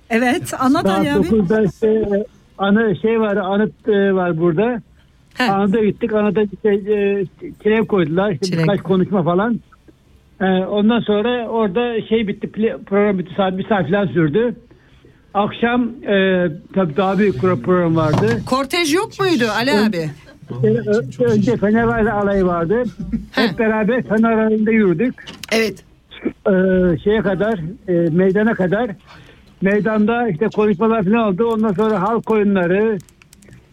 Evet anlat Saat Ali abi. 9'da işte e, anı şey var anıt e, var burada. Anıta gittik. Anıta işte, e, çilek koydular. İşte birkaç konuşma falan. E, ondan sonra orada şey bitti. Program bitti. Saat bir saat falan sürdü. Akşam e, tabii daha büyük pro- program vardı. Kortej yok muydu Ali abi? E, ö- önce Fenerbahçe alayı vardı. Hep beraber Fener alayında yürüdük. Evet. E, şeye kadar, e, meydana kadar. Meydanda işte konuşmalar falan oldu. Ondan sonra halk oyunları,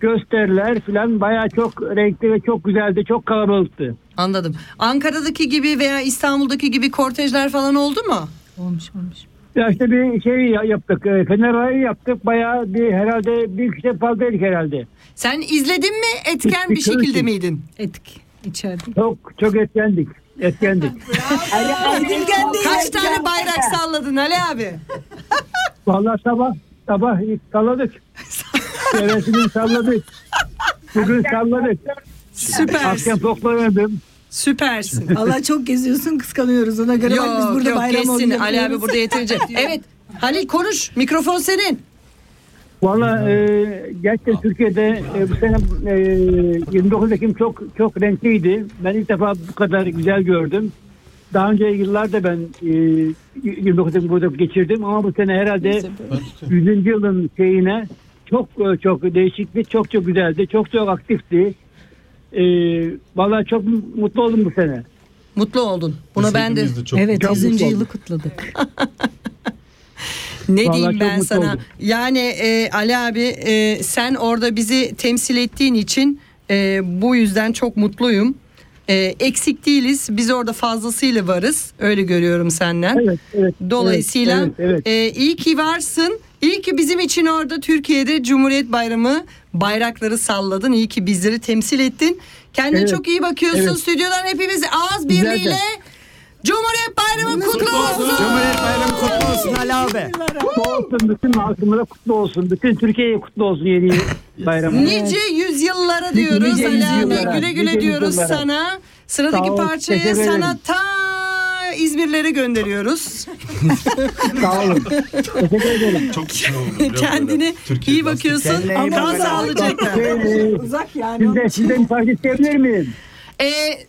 gösteriler falan bayağı çok renkli ve çok güzeldi. Çok kalabalıktı. Anladım. Ankara'daki gibi veya İstanbul'daki gibi kortejler falan oldu mu? Olmuş olmuş. Ya işte bir şey ya- yaptık. E, Fener alayı yaptık. Bayağı bir herhalde bir kişi fazlaydık herhalde. Sen izledin mi? Etken bir Bir şekilde miydin? Etki içeride. Çok çok etkendik. Etkendik. Kaç tane bayrak salladın Ali abi? Vallahi sabah sabah salladık. Çevresini salladık. Bugün salladık. Süpersin. Akşam toplanırdım. Süpersin. Allah çok geziyorsun kıskanıyoruz ona göre bak biz Yok burada yok bayram geçsin olacak Ali abi burada yeterince. Evet Halil konuş mikrofon senin. Valla e, gerçekten Türkiye'de e, bu sene e, 29 Ekim çok çok renkliydi. Ben ilk defa bu kadar güzel gördüm. Daha önce yıllarda ben e, 29 Ekim burada geçirdim ama bu sene herhalde 100. yılın şeyine çok e, çok değişikti, çok çok güzeldi, çok çok aktifti. E, Valla çok mutlu oldum bu sene. Mutlu oldun. Buna ben de. Evet Çok 100. mutlu yılı oldum. kutladık. Ne Vallahi diyeyim ben sana? oldum. Yani e, Ali abi e, sen orada bizi temsil ettiğin için e, bu yüzden çok mutluyum. E, eksik değiliz. Biz orada fazlasıyla varız. Öyle görüyorum senden. Evet, evet, Dolayısıyla evet, evet, e, iyi ki varsın. İyi ki bizim için orada Türkiye'de Cumhuriyet Bayramı bayrakları salladın. İyi ki bizleri temsil ettin. Kendine Evet, çok iyi bakıyorsun. evet. Stüdyodan hepimiz ağız birliğiyle Cumhuriyet Bayramı kutlu olsun. Cumhuriyet Bayramı kutlu olsun Ali abi. Kutlu olsun. Bütün halkımıza kutlu olsun. Bütün Türkiye'ye kutlu olsun yeni bayramı. Nice yüzyıllara diyoruz Nice Ali abi. Güle güle nice diyoruz yüzyıllara. sana. Sıradaki parçayı sana ta İzmirlere gönderiyoruz. Sağ olun. Teşekkür ederim. Çok güzel oldu. Kendine iyi bakıyorsun. Ama sağlıcakla. Uzak yani. Sizden, sizden bir parça isteyebilir miyim? Ee,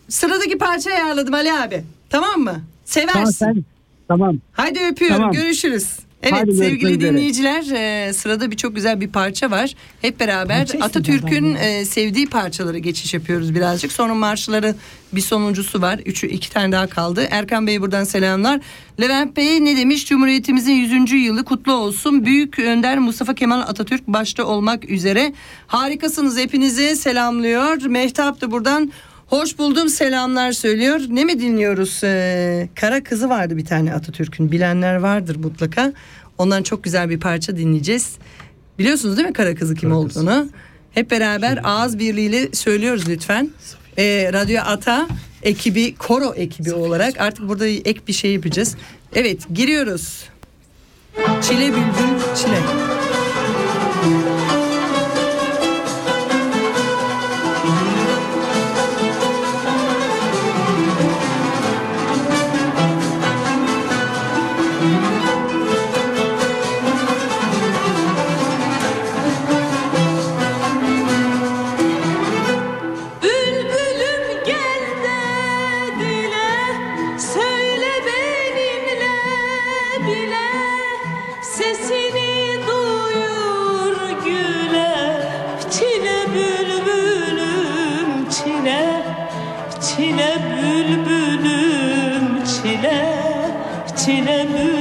sıradaki parça ayarladım Ali abi. Tamam mı? Seversin. Tamam sen. Tamam. Hadi öpüyorum. Tamam. Görüşürüz. Evet Hadi sevgili dinleyiciler e, sırada bir çok güzel bir parça var. Hep beraber Atatürk'ün e, sevdiği parçalara geçiş yapıyoruz birazcık. Sonra marşları bir sonuncusu var. Üçü iki tane daha kaldı. Erkan Bey buradan selamlar. Levent Bey ne demiş? Cumhuriyetimizin 100. yılı kutlu olsun. Büyük Önder Mustafa Kemal Atatürk başta olmak üzere. Harikasınız hepinize selamlıyor. Mehtap da buradan Hoş buldum selamlar söylüyor. Ne mi dinliyoruz? Ee, Kara Kızı vardı bir tane Atatürk'ün. Bilenler vardır mutlaka. Ondan çok güzel bir parça dinleyeceğiz. Biliyorsunuz değil mi Kara Kızı kim olduğunu? Hep beraber ağız birliğiyle söylüyoruz lütfen. Ee, Radyo Ata ekibi, koro ekibi olarak artık burada ek bir şey yapacağız. Evet giriyoruz. Çile bülbül çile. Çile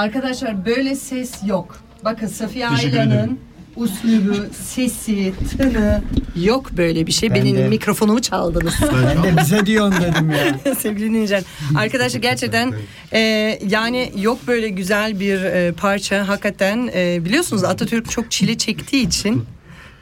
Arkadaşlar böyle ses yok. Bakın Safiye Teşekkür Aylan'ın uslubu, sesi, tını yok böyle bir şey. Ben Benim de- mikrofonumu çaldınız. Ben de bize diyorsun dedim ya. Sevgili dinleyiciler. Arkadaşlar gerçekten e, yani yok böyle güzel bir e, parça. Hakikaten e, biliyorsunuz Atatürk çok çile çektiği için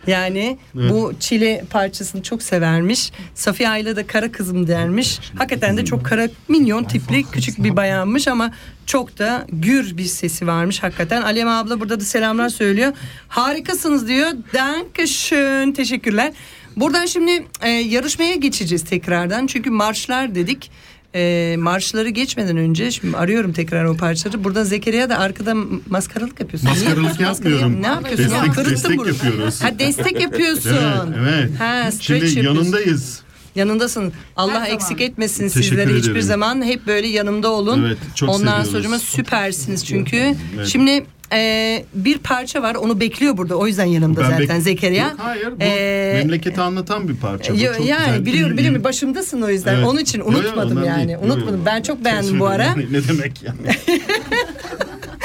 yani Evet. bu çile parçasını çok severmiş. Safiye Ayla da kara kızım dermiş. Hakikaten de çok kara minyon tipli küçük bir bayanmış ama çok da gür bir sesi varmış hakikaten. Alem abla burada da selamlar söylüyor. Harikasınız diyor. Dankeschön. Teşekkürler. Buradan şimdi e, yarışmaya geçeceğiz tekrardan. Çünkü marşlar dedik. E, marşları geçmeden önce şimdi arıyorum tekrar o parçaları. Burada Zekeriya da arkada maskaralık yapıyorsun. Maskaralık yapmıyorum. Ne yapıyorsun? Destek- ya? Destek bunu. yapıyoruz. Ha destek yapıyorsun. Evet, evet. Ha, Şimdi yapıyorsun. yanındayız. Yanındasın. Allah eksik etmesin Teşekkür sizleri hiçbir ederim. zaman. Hep böyle yanımda olun. Evet, çok Ondan sonra süpersiniz çünkü. Evet. Şimdi e, bir parça var. Onu bekliyor burada. O yüzden yanımda Ben zaten bek- Zekeriya. Yok, hayır bu Ee, memleketi anlatan bir parça. Bu Yo- çok yani güzel. biliyorum biliyorum başımdasın o yüzden. Evet. Onun için Yo, yo, unutmadım ondan yani. değil. Yo, yo. Unutmadım. Ben çok beğendim bu ara. Ne demek yani?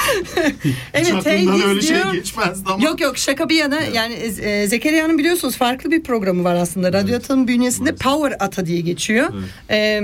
Evet, Hiç öyle şey diyor. geçmezdi ama. Yok yok şaka bir yana yani e, Zekeriya'nın biliyorsunuz farklı bir programı var aslında. Radyo Ata'nın bünyesinde Power Ata diye geçiyor. E,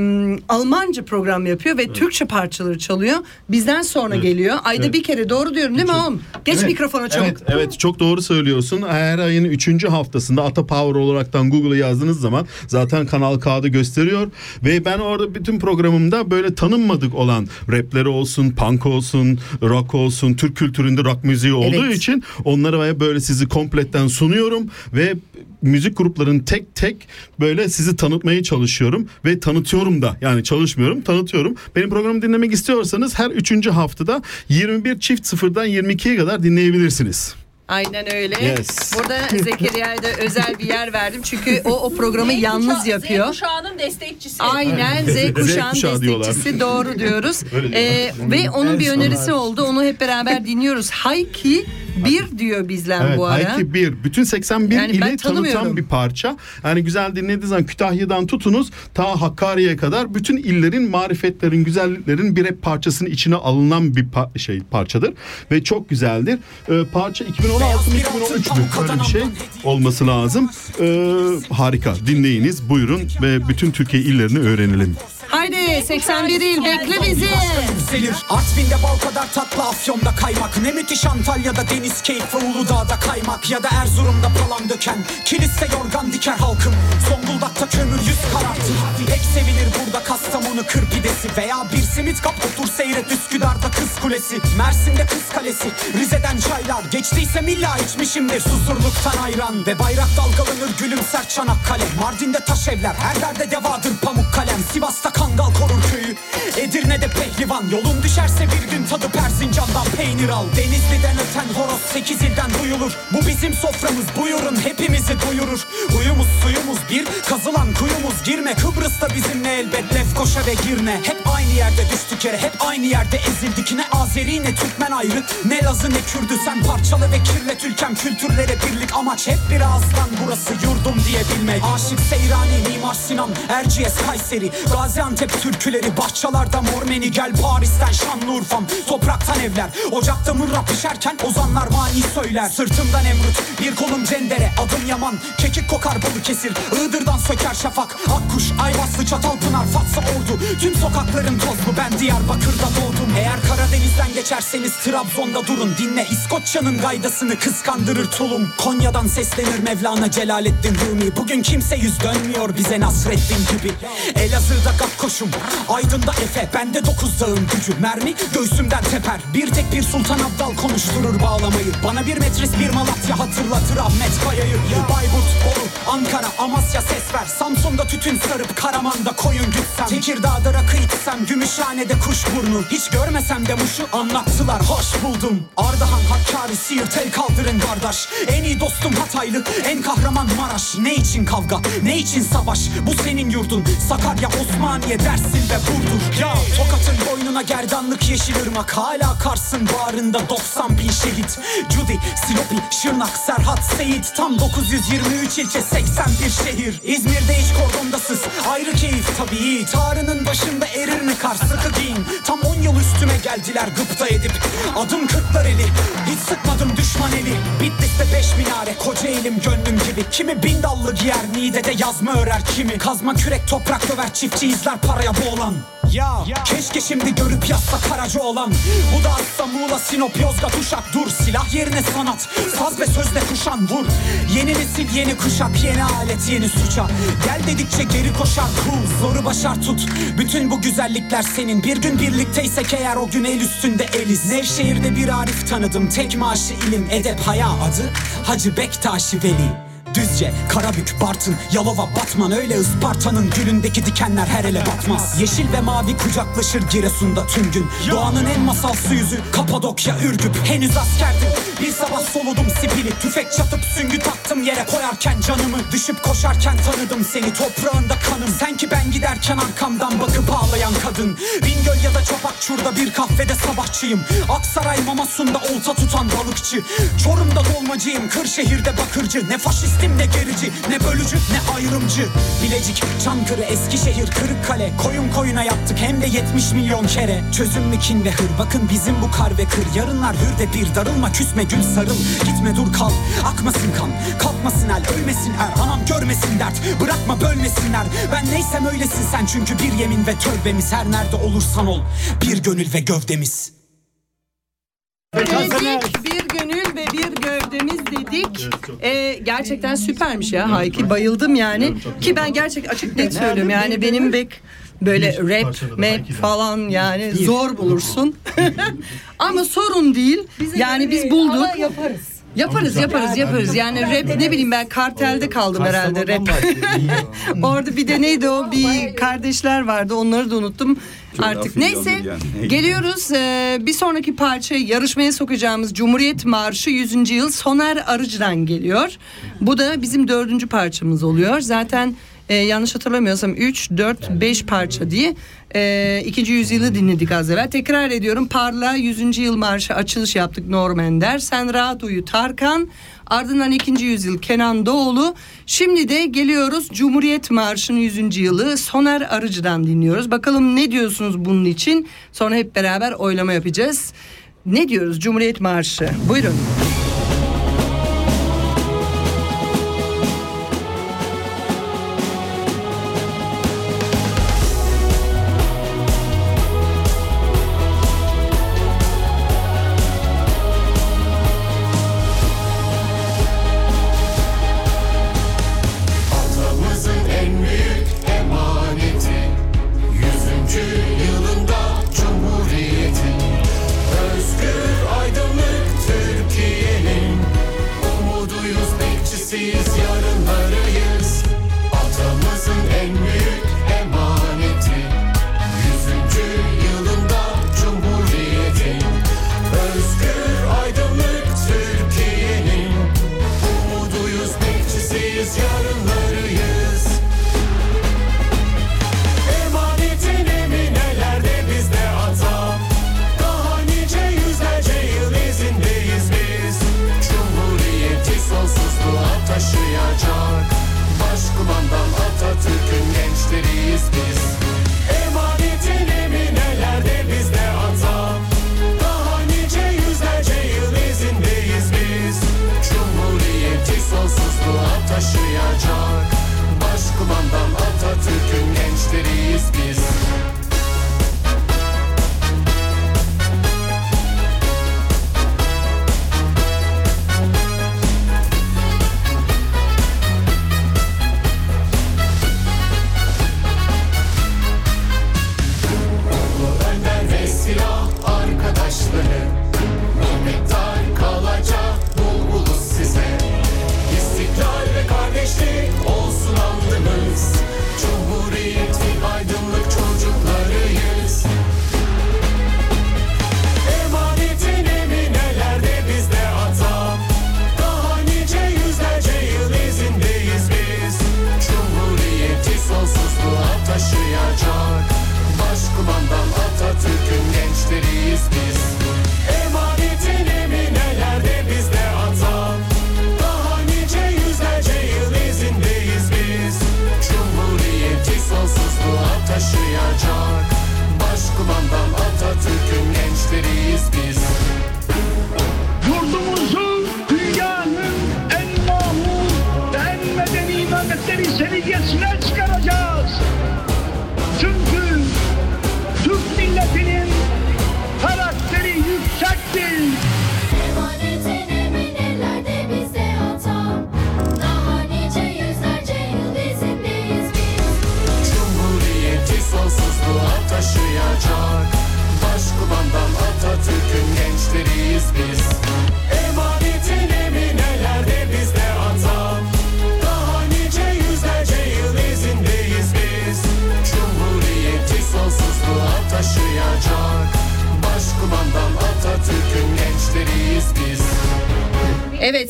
Almanca program yapıyor ve Türkçe parçaları çalıyor. Bizden sonra Evet. geliyor. Ayda Evet. bir kere doğru diyorum değil mi oğlum? Geç Evet, mikrofona çabuk. Evet, evet çok doğru söylüyorsun. Her ayın 3. haftasında Ata Power olaraktan Google'a yazdığınız zaman zaten Kanal K'da gösteriyor. Ve ben orada bütün programımda böyle tanınmadık olan rapleri olsun, punk olsun, rock olsun, Türk kültüründe rock müziği olduğu Evet. için onları böyle sizi kompletten sunuyorum ve müzik gruplarının tek tek böyle sizi tanıtmaya çalışıyorum ve tanıtıyorum da yani çalışmıyorum tanıtıyorum. Benim programı dinlemek istiyorsanız her üçüncü haftada 21 çift sıfırdan 22'ye kadar dinleyebilirsiniz. Aynen öyle. Yes. Burada Zekeriya'ya da özel bir yer verdim. Çünkü o o programı yalnız yapıyor. Z kuşağının destekçisi. Aynen Z kuşağın kuşağı diyorlar. destekçisi doğru diyoruz. Ee, ve onun bir önerisi oldu. Onu hep beraber dinliyoruz. Hayki bir diyor bizden Evet, bu ara. Hayki 1. Bütün 81 Yani ili tanıtan bir parça. Yani güzel dinlediğiniz zaman Kütahya'dan tutunuz ta Hakkari'ye kadar bütün illerin marifetlerin, güzelliklerin bir rap parçasının içine alınan bir pa- şey parçadır. Ve çok güzeldir. Ee, parça 2016 mı 2013 mü? Öyle bir şey olması lazım. Ee, harika. Dinleyiniz, buyurun ve bütün Türkiye illerini öğrenelim. Haydi 81 il bekle bizi. Yükselir Artvin'de bal kadar tatlı Afyon'da kaymak. Ne müthiş Antalya'da deniz keyfi Uludağ'da kaymak. Ya da Erzurum'da palan döken. Kiliste yorgan diker halkım. Zonguldak'ta kömür yüz karartır. Pek sevilir burada Kastamonu kır pidesi. Veya bir simit kap otur seyret Üsküdar'da kız kulesi. Mersin'de kız kalesi. Rize'den çaylar. Geçtiyse milla içmişimdir. Susurluktan ayran Ve bayrak dalgalanır gülümser Çanakkale Mardin'de taş evler. Her derde devadır pamuk kalem. Sivas'ta kangal korur köyü. Edirne'de pehlivan. Yolun düşerse bir gün tadı Persincan'dan peynir al. Denizli'den öten horoz sekiz ilden duyulur. Bu bizim soframız. Buyurun hepimizi duyurur. Huyumuz suyumuz bir. Kazılan kuyumuz girme. Kıbrıs'ta bizimle elbet. Lefkoşa ve Girne. Hep aynı yerde düştük yere. Hep aynı yerde ezildik. Ne Azeri ne Türkmen ayrı. Ne Lazı ne Kürdü. Sen parçalı ve kirlet ülkem kültürlere birlik Amaç. Hep bir ağızdan burası yurdum diyebilmek. Aşık Seyrani Mimar Sinan Erciyes Kayseri Gaziantep türküleri Bahçalarda Mormeni gel Paris'ten Şanlıurfa'm. Topraktan evler Ocakta mırra pişerken ozanlar mani söyler. Sırtımdan emrut bir kolum cendere Adım Yaman. Kekik kokar balı kesir Iğdır'dan söker şafak. Akkuş Ayvaslı Çatalpınar Fatsa Ordu. Tüm sokakların tozlu ben Diyarbakır'da doğdum. Eğer kara Karadeniz'den geçerseniz Trabzon'da durun. Dinle İskoçya'nın gaydasını kıskandırır tulum. Konya'dan seslenir Mevlana Celaleddin Rumi. Bugün kimse yüz dönmüyor bize Nasreddin gibi. Elazığ'da Gakkoş'um Aydın'da Efe Bende dokuz dağın gücü. Mermi göğsümden teper. Bir tek bir Sultan Abdal konuşturur bağlamayı. Bana bir metris bir Malatya hatırlatır Ahmet Kaya'yı. Bayburt, Bolu, Ankara, Amasya ses ver. Samsun'da tütün sarıp Karaman'da koyun gütsem Tekirdağ'da rakı içsem Gümüşhane'de kuşburnu Hiç görmesem de muşu anlattılar. Hoş buldum. Ardahan, Hakkari, Siirt el kaldırın kardeş. En iyi dostum Hataylı, en kahraman Maraş. Ne için kavga, ne için savaş? Bu senin yurdun, Sakarya, Osmaniye, Dersin ve Burdur Ya Tokat'ın boynuna gerdanlık yeşil ırmak. Hala Kars'ın bağrında 90 bin şehit. Cudi, Silopi, Şırnak, Serhat, Seyit. Tam 923 ilçe 81 şehir. İzmir'de hiç kordondasız. Ayrı keyif tabii. Tarının başında erir mi kar? Sıkı giyin. Tam 10 yıl üstüme geldiler gıpta edip. Adım kırklar eli. Hiç sıkmadım düşman eli. Bitlis'te beş minare koca elim gönlüm gibi. Kimi bin dallı giyer Niğde'de yazma örer kimi. Kazma kürek toprak döver çiftçi izler paraya boğulan. Ya, keşke şimdi görüp yazsa Karaca olan. Bu da Asla Muğla Sinop Yozgat Uşak Dur. Silah yerine sanat Saz ve sözle kuşan vur. Yeni nesil yeni kuşak yeni alet yeni suça. Gel dedikçe geri koşar cool Zoru başar tut. Bütün bu güzellikler senin. Bir gün birlikteysek eğer o gün el üstünde eliz. Nevşehir'de bir Arif tanıdım. Tek maaşı ilim edep haya adı Hacı Bektaşi Veli Düzce, Karabük, Bartın, Yalova, Batman. Öyle Isparta'nın gülündeki dikenler her ele batmaz. Yeşil ve mavi kucaklaşır Giresun'da tüm gün. Doğanın en masalsı yüzü Kapadokya, Ürgüp. Henüz askerdim bir sabah soludum sipili Tüfek çatıp süngü taktım yere. Koyarken canımı Düşüp koşarken tanıdım seni. Toprağında kanım. Sen ki ben giderken arkamdan bakıp ağlayan kadın. Bingöl ya da Çopakçur'da bir kahvede sabahçıyım. Aksaray Mamasun'da olta tutan balıkçı. Çorum'da dolmacıyım Kırşehir'de bakırcı. Ne faşistim ne gerici ne bölücü ne ayrımcı. Bilecik, Çankırı, Eskişehir, Kırıkkale. Koyun koyuna yaptık hem de 70 milyon kere. Çözüm mü kin ve hır. Bakın bizim bu kar ve kır. Yarınlar hür de bir darılma küsme gül sarıl Gitme dur kal. Akmasın kan Kalkmasın el ölmesin er Anam görmesin dert bırakma bölmesinler. Ben neysem öylesin sen çünkü bir yemin ve tövbemiz Her nerede olursan ol. Bir gönül ve gövdemiz. Dedik bir gönül ve bir gövdemiz dedik. Ee, gerçekten süpermiş ya. Hayki bayıldım yani. Ki ben gerçek açık net söylüyorum. Yani benim bek böyle rap, map falan yani zor bulursun. Ama sorun değil. Yani biz bulduk. yaparız. Yaparız yaparız yaparız yani rap ne bileyim ben kartelde kaldım herhalde rap. Orada bir de neydi o bir kardeşler vardı onları da unuttum artık. Neyse geliyoruz Ee, bir sonraki parça yarışmaya sokacağımız Cumhuriyet Marşı 100. yıl Soner Arıcı'dan geliyor. Bu da bizim dördüncü parçamız oluyor. Zaten e, yanlış hatırlamıyorsam 3, 4, 5 parça diye e, ikinci yüzyılı dinledik az evvel. Tekrar ediyorum Parla 100. yıl marşı açılış yaptık Normender. Sen rahat uyu Tarkan. Ardından ikinci yüzyıl Kenan Doğulu. Şimdi de geliyoruz Cumhuriyet Marşı'nın 100. yılı Soner Arıcı'dan dinliyoruz. Bakalım ne diyorsunuz bunun için? Sonra hep beraber oylama yapacağız. Ne diyoruz Cumhuriyet Marşı? Buyurun. Atamızın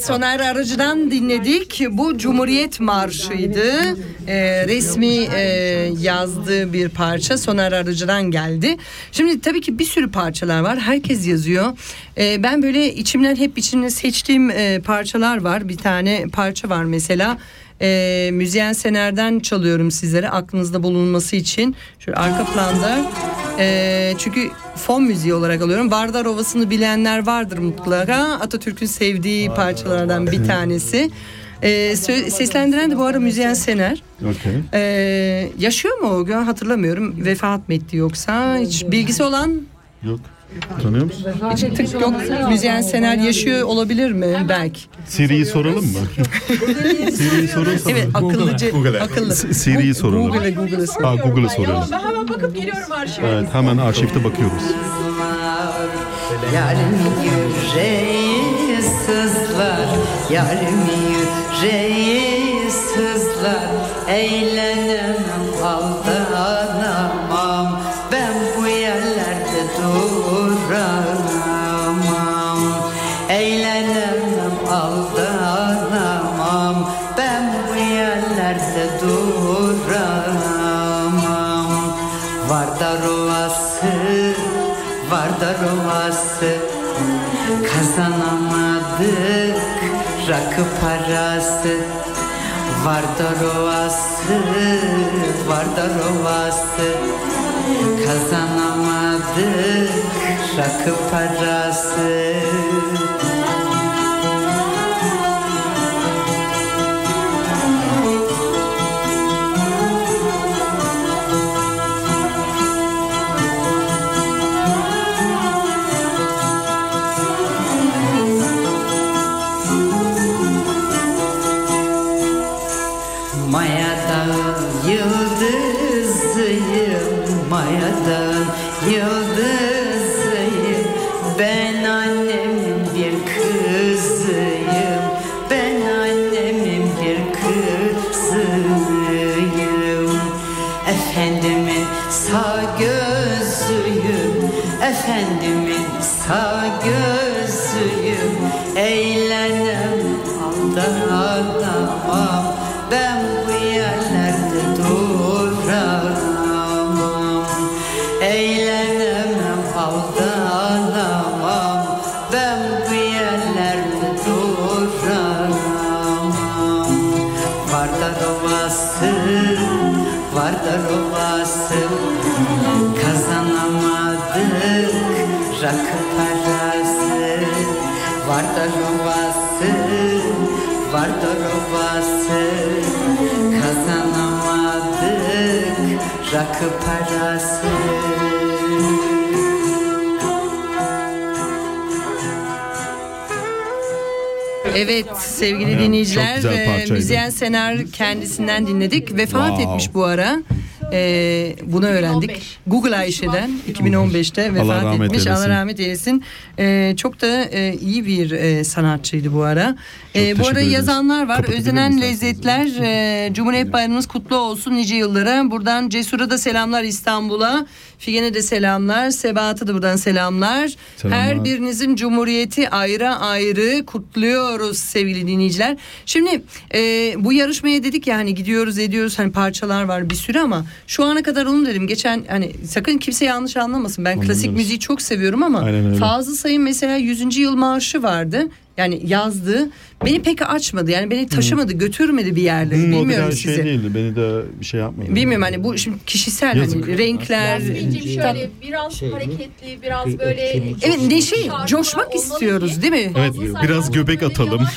Soner Arıcı'dan dinledik. Bu Cumhuriyet Marşı'ydı. Ee, resmi e, yazdığı bir parça Soner Arıcı'dan geldi. Şimdi tabii ki bir sürü parçalar var. Herkes yazıyor. Ee, ben böyle içimden hep içimde seçtiğim e, parçalar var. Bir tane parça var mesela. E, Müzeyyen Sener'den çalıyorum sizlere aklınızda bulunması için. Şöyle arka planda. E, çünkü fon müziği olarak alıyorum. Vardar Ovası'nı bilenler vardır mutlaka. Atatürk'ün sevdiği parçalardan bir tanesi. E, sö- seslendiren de bu ara Müzeyyen Sener. Okey. E, yaşıyor mu o gün hatırlamıyorum. Vefat mı etti yoksa? Hiç bilgisi olan Yok. Tanıyor musun? hiç tık yok. Müzeyyen Sener yaşıyor olabilir mi? Belki. Siri'yi soralım mı? Siri'yi soralım. Evet akıllıcı. Akıllı. S- Siri'yi soralım. Google'e Google'e Ha, Google'ı soralım. Ben hemen bakıp geliyorum arşive. Evet hemen arşivde bakıyoruz. Yarım yüreği sızlar Yarım yüreği sızlar Eğlenemem aldanamam Vardar Ovası Vardar Ovası Kazanamadık rakı parası. Vardar Ovası Vardar Ovası Kazanamadık rakı parası my other rakı parası Evet sevgili Evet, dinleyiciler e. Müzeyyen Sener kendisinden dinledik. Vefat Wow. etmiş bu ara. E, bunu öğrendik. Google Ayşe'den 2015'te vefat Allah rahmet etmiş. Allah eylesin. rahmet eylesin. E, çok da e, iyi bir e, sanatçıydı bu ara. E, bu ara ederiz. yazanlar var. Kapatabilir miyiz lezzetler. E, Cumhuriyet Bayramınız kutlu olsun nice yıllara. Buradan Cesur'a da selamlar İstanbul'a. Figen'e de selamlar. Sebahat'a da buradan selamlar. Selamlar. Her birinizin cumhuriyeti ayrı ayrı kutluyoruz sevgili dinleyiciler. Şimdi e, bu yarışmaya dedik ya hani gidiyoruz ediyoruz hani parçalar var bir sürü ama şu ana kadar onu dedim. Geçen hani sakın kimse yanlış anlamasın. Ben klasik Anlamıyoruz. müziği çok seviyorum ama. Fazıl Say'ın mesela 100. yıl marşı vardı. Yani yazdı. Beni pek açmadı. Yani beni taşımadı, götürmedi bir yerlere. Hmm, o Bilmiyorum biraz size. şey değildi. Beni de bir şey yapmadı. Bilmiyorum hani bu şimdi kişisel Yazık. hani renkler. Yasmin'cim şöyle biraz hareketli, biraz böyle... Evet neşe, coşmak istiyoruz ki değil mi? Evet biraz göbek atalım.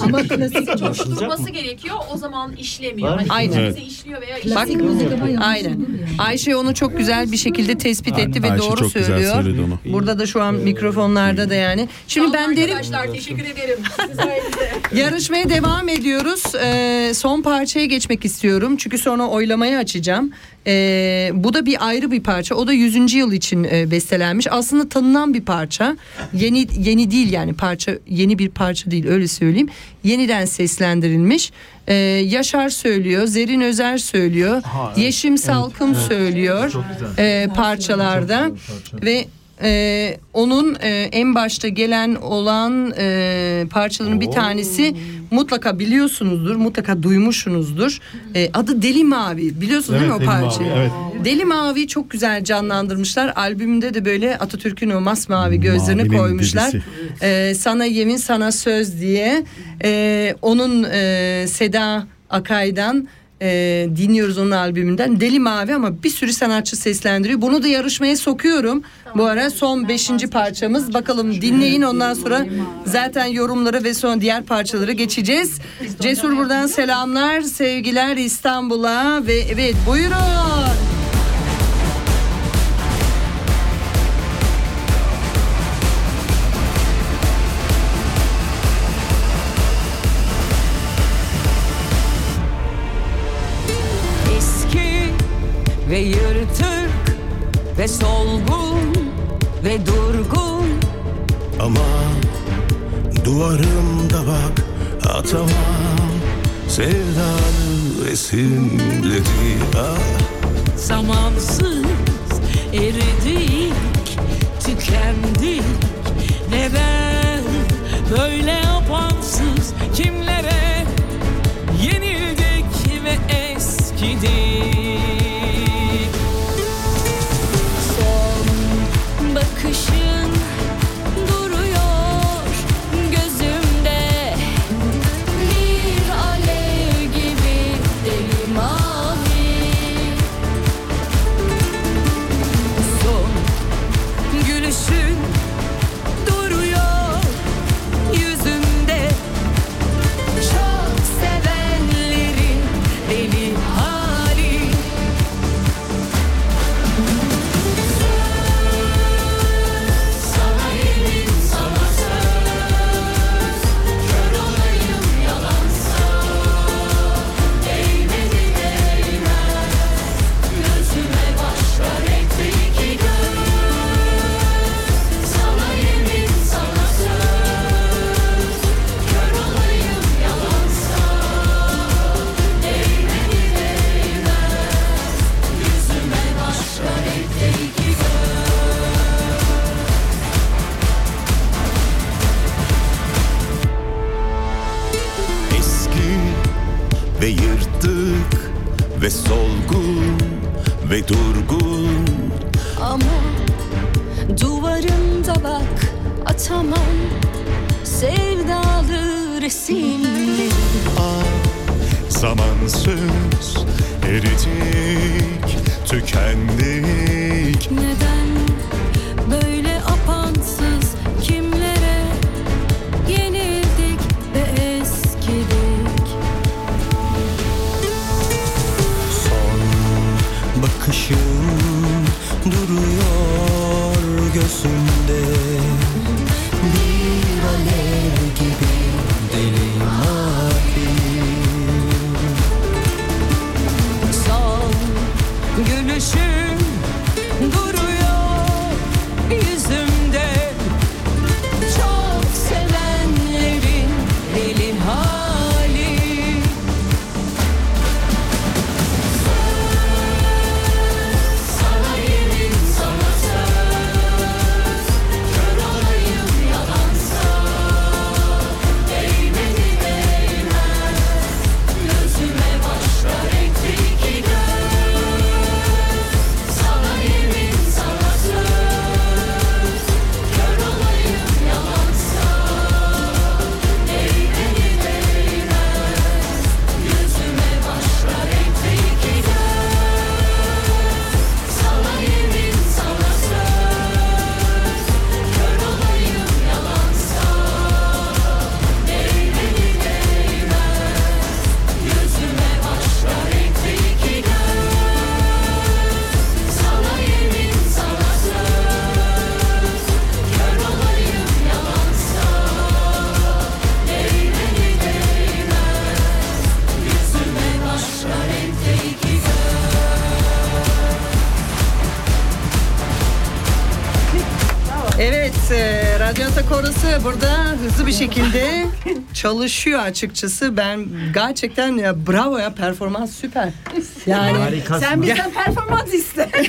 Ama klasik coşturması gerekiyor. O zaman işlemiyor. Hani Aynen. Aynen. Evet. işliyor veya Bak, aynen. Ayşe onu çok güzel bir şekilde tespit etti ve doğru söylüyor. Burada da şu an mikrofonlarda da yani. Şimdi ben derim Arkadaşlar Teşekkür ederim. Sizin sayenizde. Yarışmaya devam ediyoruz. Ee, son parçaya geçmek istiyorum. Çünkü sonra oylamaya açacağım. Ee, bu da bir ayrı bir parça. O da 100. yıl için e, bestelenmiş. Aslında tanınan bir parça. Yeni yeni değil yani parça yeni bir parça değil öyle söyleyeyim. Yeniden seslendirilmiş. Ee, Yaşar söylüyor, Zerin Özer söylüyor, Ha, evet. Yeşim Salkım Evet, söylüyor çok güzel. e, parçalarda Çok güzel parça. ve e, onun e, en başta gelen olan e, parçaların bir tanesi mutlaka biliyorsunuzdur, mutlaka duymuşsunuzdur. E, adı Deli Mavi. Biliyorsunuz değil mi Evet, o parçayı? Mavi, evet. Deli Mavi çok güzel canlandırmışlar. Albümde de böyle Atatürk'ün o masmavi gözlerini Mavinin koymuşlar. delisi. E, sana yemin sana söz diye. E, onun e, Seda Akay'dan e, dinliyoruz onun albümünden. Deli Mavi ama bir sürü sanatçı seslendiriyor. Bunu da yarışmaya sokuyorum. Bu ara son beşinci parçamız. Bakalım dinleyin ondan sonra zaten yorumları ve son diğer parçaları geçeceğiz. Cesur buradan selamlar, sevgiler İstanbul'a ve evet buyurun. Ve yırtık ve solgun ve durgun. Ama duvarımda bak atamam. Sevdalı resimleri ah. Zamansız eridik, tükendik. Neden böyle yapansız kimlere yenildik ve eskidik ve durgun. Ama duvarımda bak atamam. Sevdalı resimleri Zamansız eridik, tükendik. Neden Sunday Evet, e, Radyo Ata Korosu burada hızlı bir şekilde çalışıyor açıkçası. Ben gerçekten ya bravo ya performans süper. Yani Sen bizden performans iste.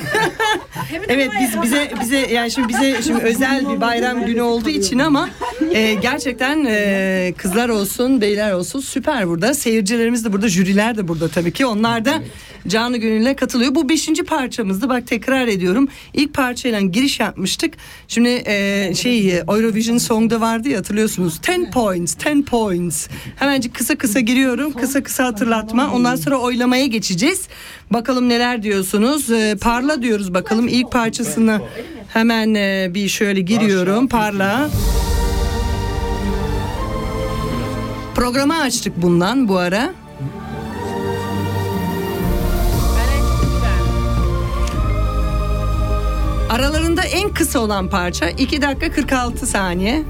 Evet biz bize bize yani şimdi bize şimdi özel bir bayram günü olduğu için ama e, gerçekten e, kızlar olsun beyler olsun süper burada. Seyircilerimiz de burada jüriler de burada tabii ki onlar da canı gönülle katılıyor. Bu beşinci parçamızdı bak tekrar ediyorum. İlk parçayla giriş yapmıştık. Şimdi e, şey e, Eurovision Song'da vardı ya hatırlıyorsunuz. 10 points 10 points. Hemencik kısa kısa giriyorum kısa kısa hatırlatma. Ondan sonra oylamaya geçeceğiz. Bakalım neler diyorsunuz. E, parla diyoruz bakalım ilk parçasını hemen e, bir şöyle giriyorum. Parla. Programı açtık bundan bu ara. Aralarında en kısa olan parça 2 dakika 46 saniye.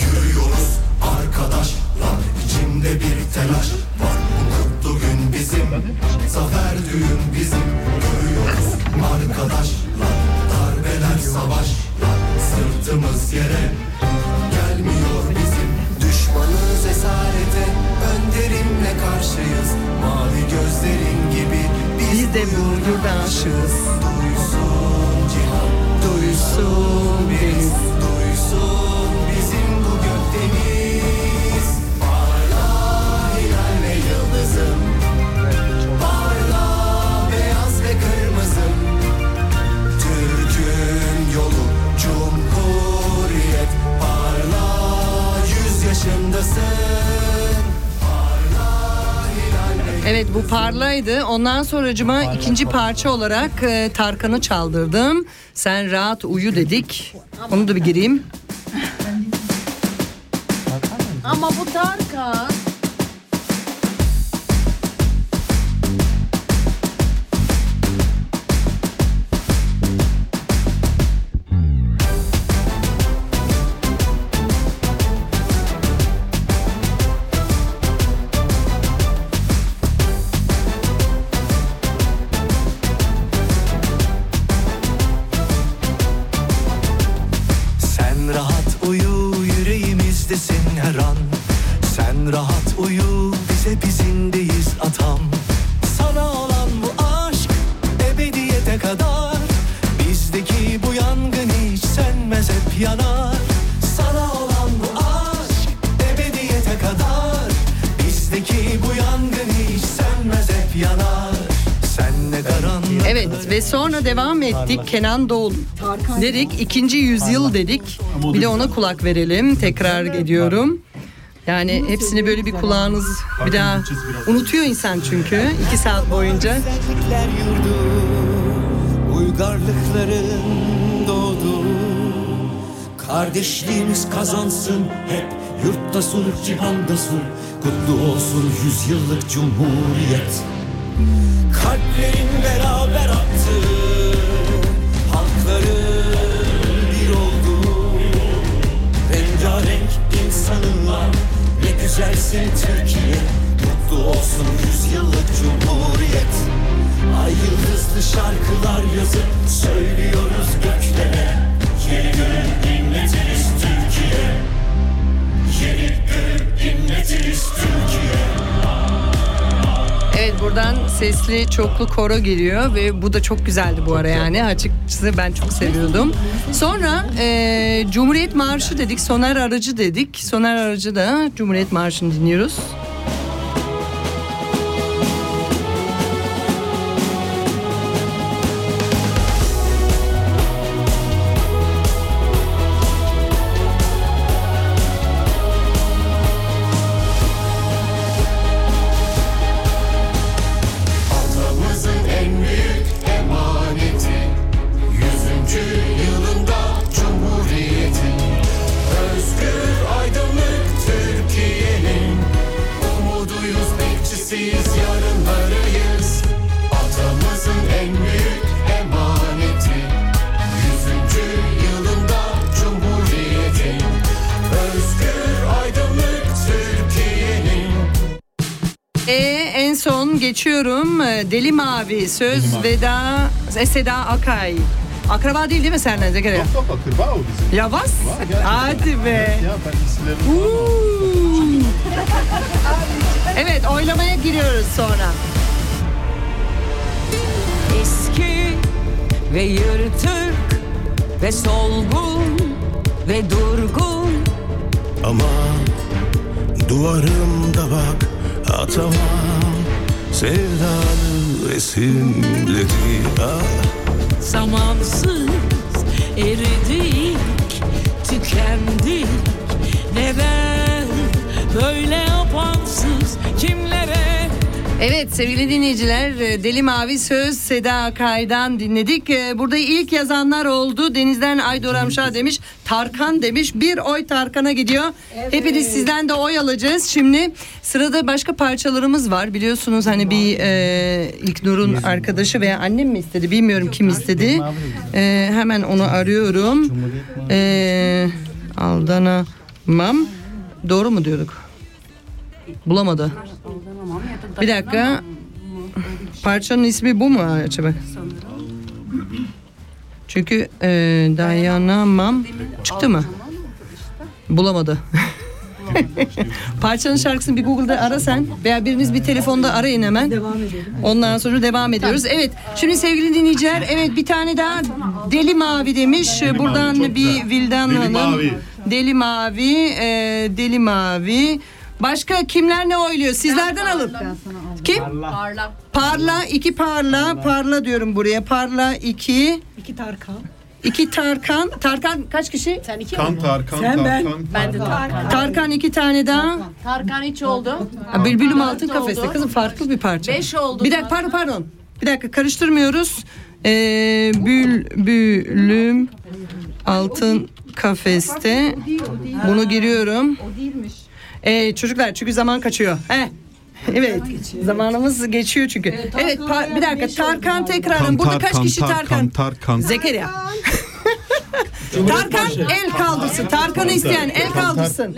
Yürüyoruz arkadaşlar içimde bir telaş var. Kutlu gün bizim Zafer düğün bizim. Görüyoruz arkadaşlar Darbeler savaşlar. Sırtımız yere Gelmiyor bizim. Düşmanız Önderimle karşıyız Mavi gözlerin gibi Biz, de bu yurdaşız Duysun cihan Duysun biz Duysun bizim bu gökdeniz. Parla hilal ve yıldızım. Parla beyaz ve kırmızım. Türk'ün yolu Cumhuriyet. Parla yüz yaşındasın Evet bu parlaydı. Ondan sonracıma ikinci parça olarak e, Tarkan'ı çaldırdım. Sen rahat uyu dedik. Onu da bir gireyim. Ama bu Tarkan. Ettik. Kenan Doğulu dedik. İkinci yüzyıl dedik. Bir de ona kulak verelim. Tekrar ediyorum. Yani hepsini böyle bir kulağınız bir daha unutuyor insan çünkü iki saat boyunca. Uygarlıkların doğdu. Kardeşliğimiz kazansın hep Yurtta sulh cihanda sulh Kutlu olsun yüzyıllık cumhuriyet. Kalplerin beraber attı Halkların bir oldu. Rengarenk insanınla Ne güzelsin Türkiye. Mutlu olsun yüzyıllık cumhuriyet. Ay yıldızlı şarkılar yazıp Söylüyoruz göklere. Yeni gün inletiriz Türkiye. Yeni gün inletiriz Türkiye Evet buradan sesli çoklu koro geliyor ve bu da çok güzeldi bu ara yani açıkçası ben çok seviyordum. Sonra e, Cumhuriyet Marşı dedik, Soner Aracı dedik. Soner Aracı da Cumhuriyet Marşı'nı dinliyoruz. Son geçiyorum. Ee, Deli Mavi, Söz Veda, e, Seda Akay. Akraba değil değil mi senden Zekeriya? Yok yok akırba o bizim. Ya bas. Var, gel. Hadi be. Ya ben. Evet oylamaya giriyoruz sonra. Eski ve yırtık ve solgun ve durgun Ama duvarımda bak atamam Sevdalı resimleri ah. Zamansız eridik tükendik Neden böyle yapansız Evet sevgili dinleyiciler e, Deli Mavi Söz Seda Akay'dan dinledik. E, Burada ilk yazanlar oldu. Denizden Aydor Amşa demiş. Tarkan demiş. Bir oy Tarkan'a gidiyor. Hepiniz sizden de oy alacağız. Şimdi sırada başka parçalarımız var. Biliyorsunuz hani bir e, İlknur'un arkadaşı veya annem mi istedi bilmiyorum kim istedi. E, hemen onu arıyorum. E, aldanamam. Doğru mu diyorduk? Bulamadı. Bir dakika. Parçanın ismi bu mu acaba? Çünkü e, dayanamam. Çıktı mı? Bulamadı. Parçanın şarkısını bir Google'da ara sen veya biriniz bir telefonda arayın hemen. Ondan sonra devam ediyoruz. Evet şimdi sevgili dinleyiciler evet bir tane daha Deli Mavi demiş. Buradan çok bir. Vildan Deli Hanım. Mavi. Deli Mavi. e, Deli Mavi. Başka kimler ne oyluyor? Sizlerden alın. Kim? Parla. Parla, iki parla, parla diyorum buraya. Parla iki. İki Tarkan. İki Tarkan. Tarkan kaç kişi? Sen iki Kantar, kantar, Sen ben. kantar. Ben de Tarkan. Tarkan iki tane daha. Tarkan hiç oldu. Ha, Bülbülüm Altın Kafeste. Kızım farklı bir parça. Beş oldu. Bir dakika pardon pardon. Bir dakika karıştırmıyoruz. Ee, Bülbülüm Altın Kafeste. Bunu giriyorum. O değilmiş. Ee, çocuklar çünkü zaman kaçıyor. He. Evet. Zamanımız geçiyor çünkü. Evet, pa- bir dakika Tarkan tekrarın. Burada kaç kişi Tarkan? Kantar, kantar. Zekeriya. Tarkan el kaldırsın. Tarkan'ı isteyen el kaldırsın.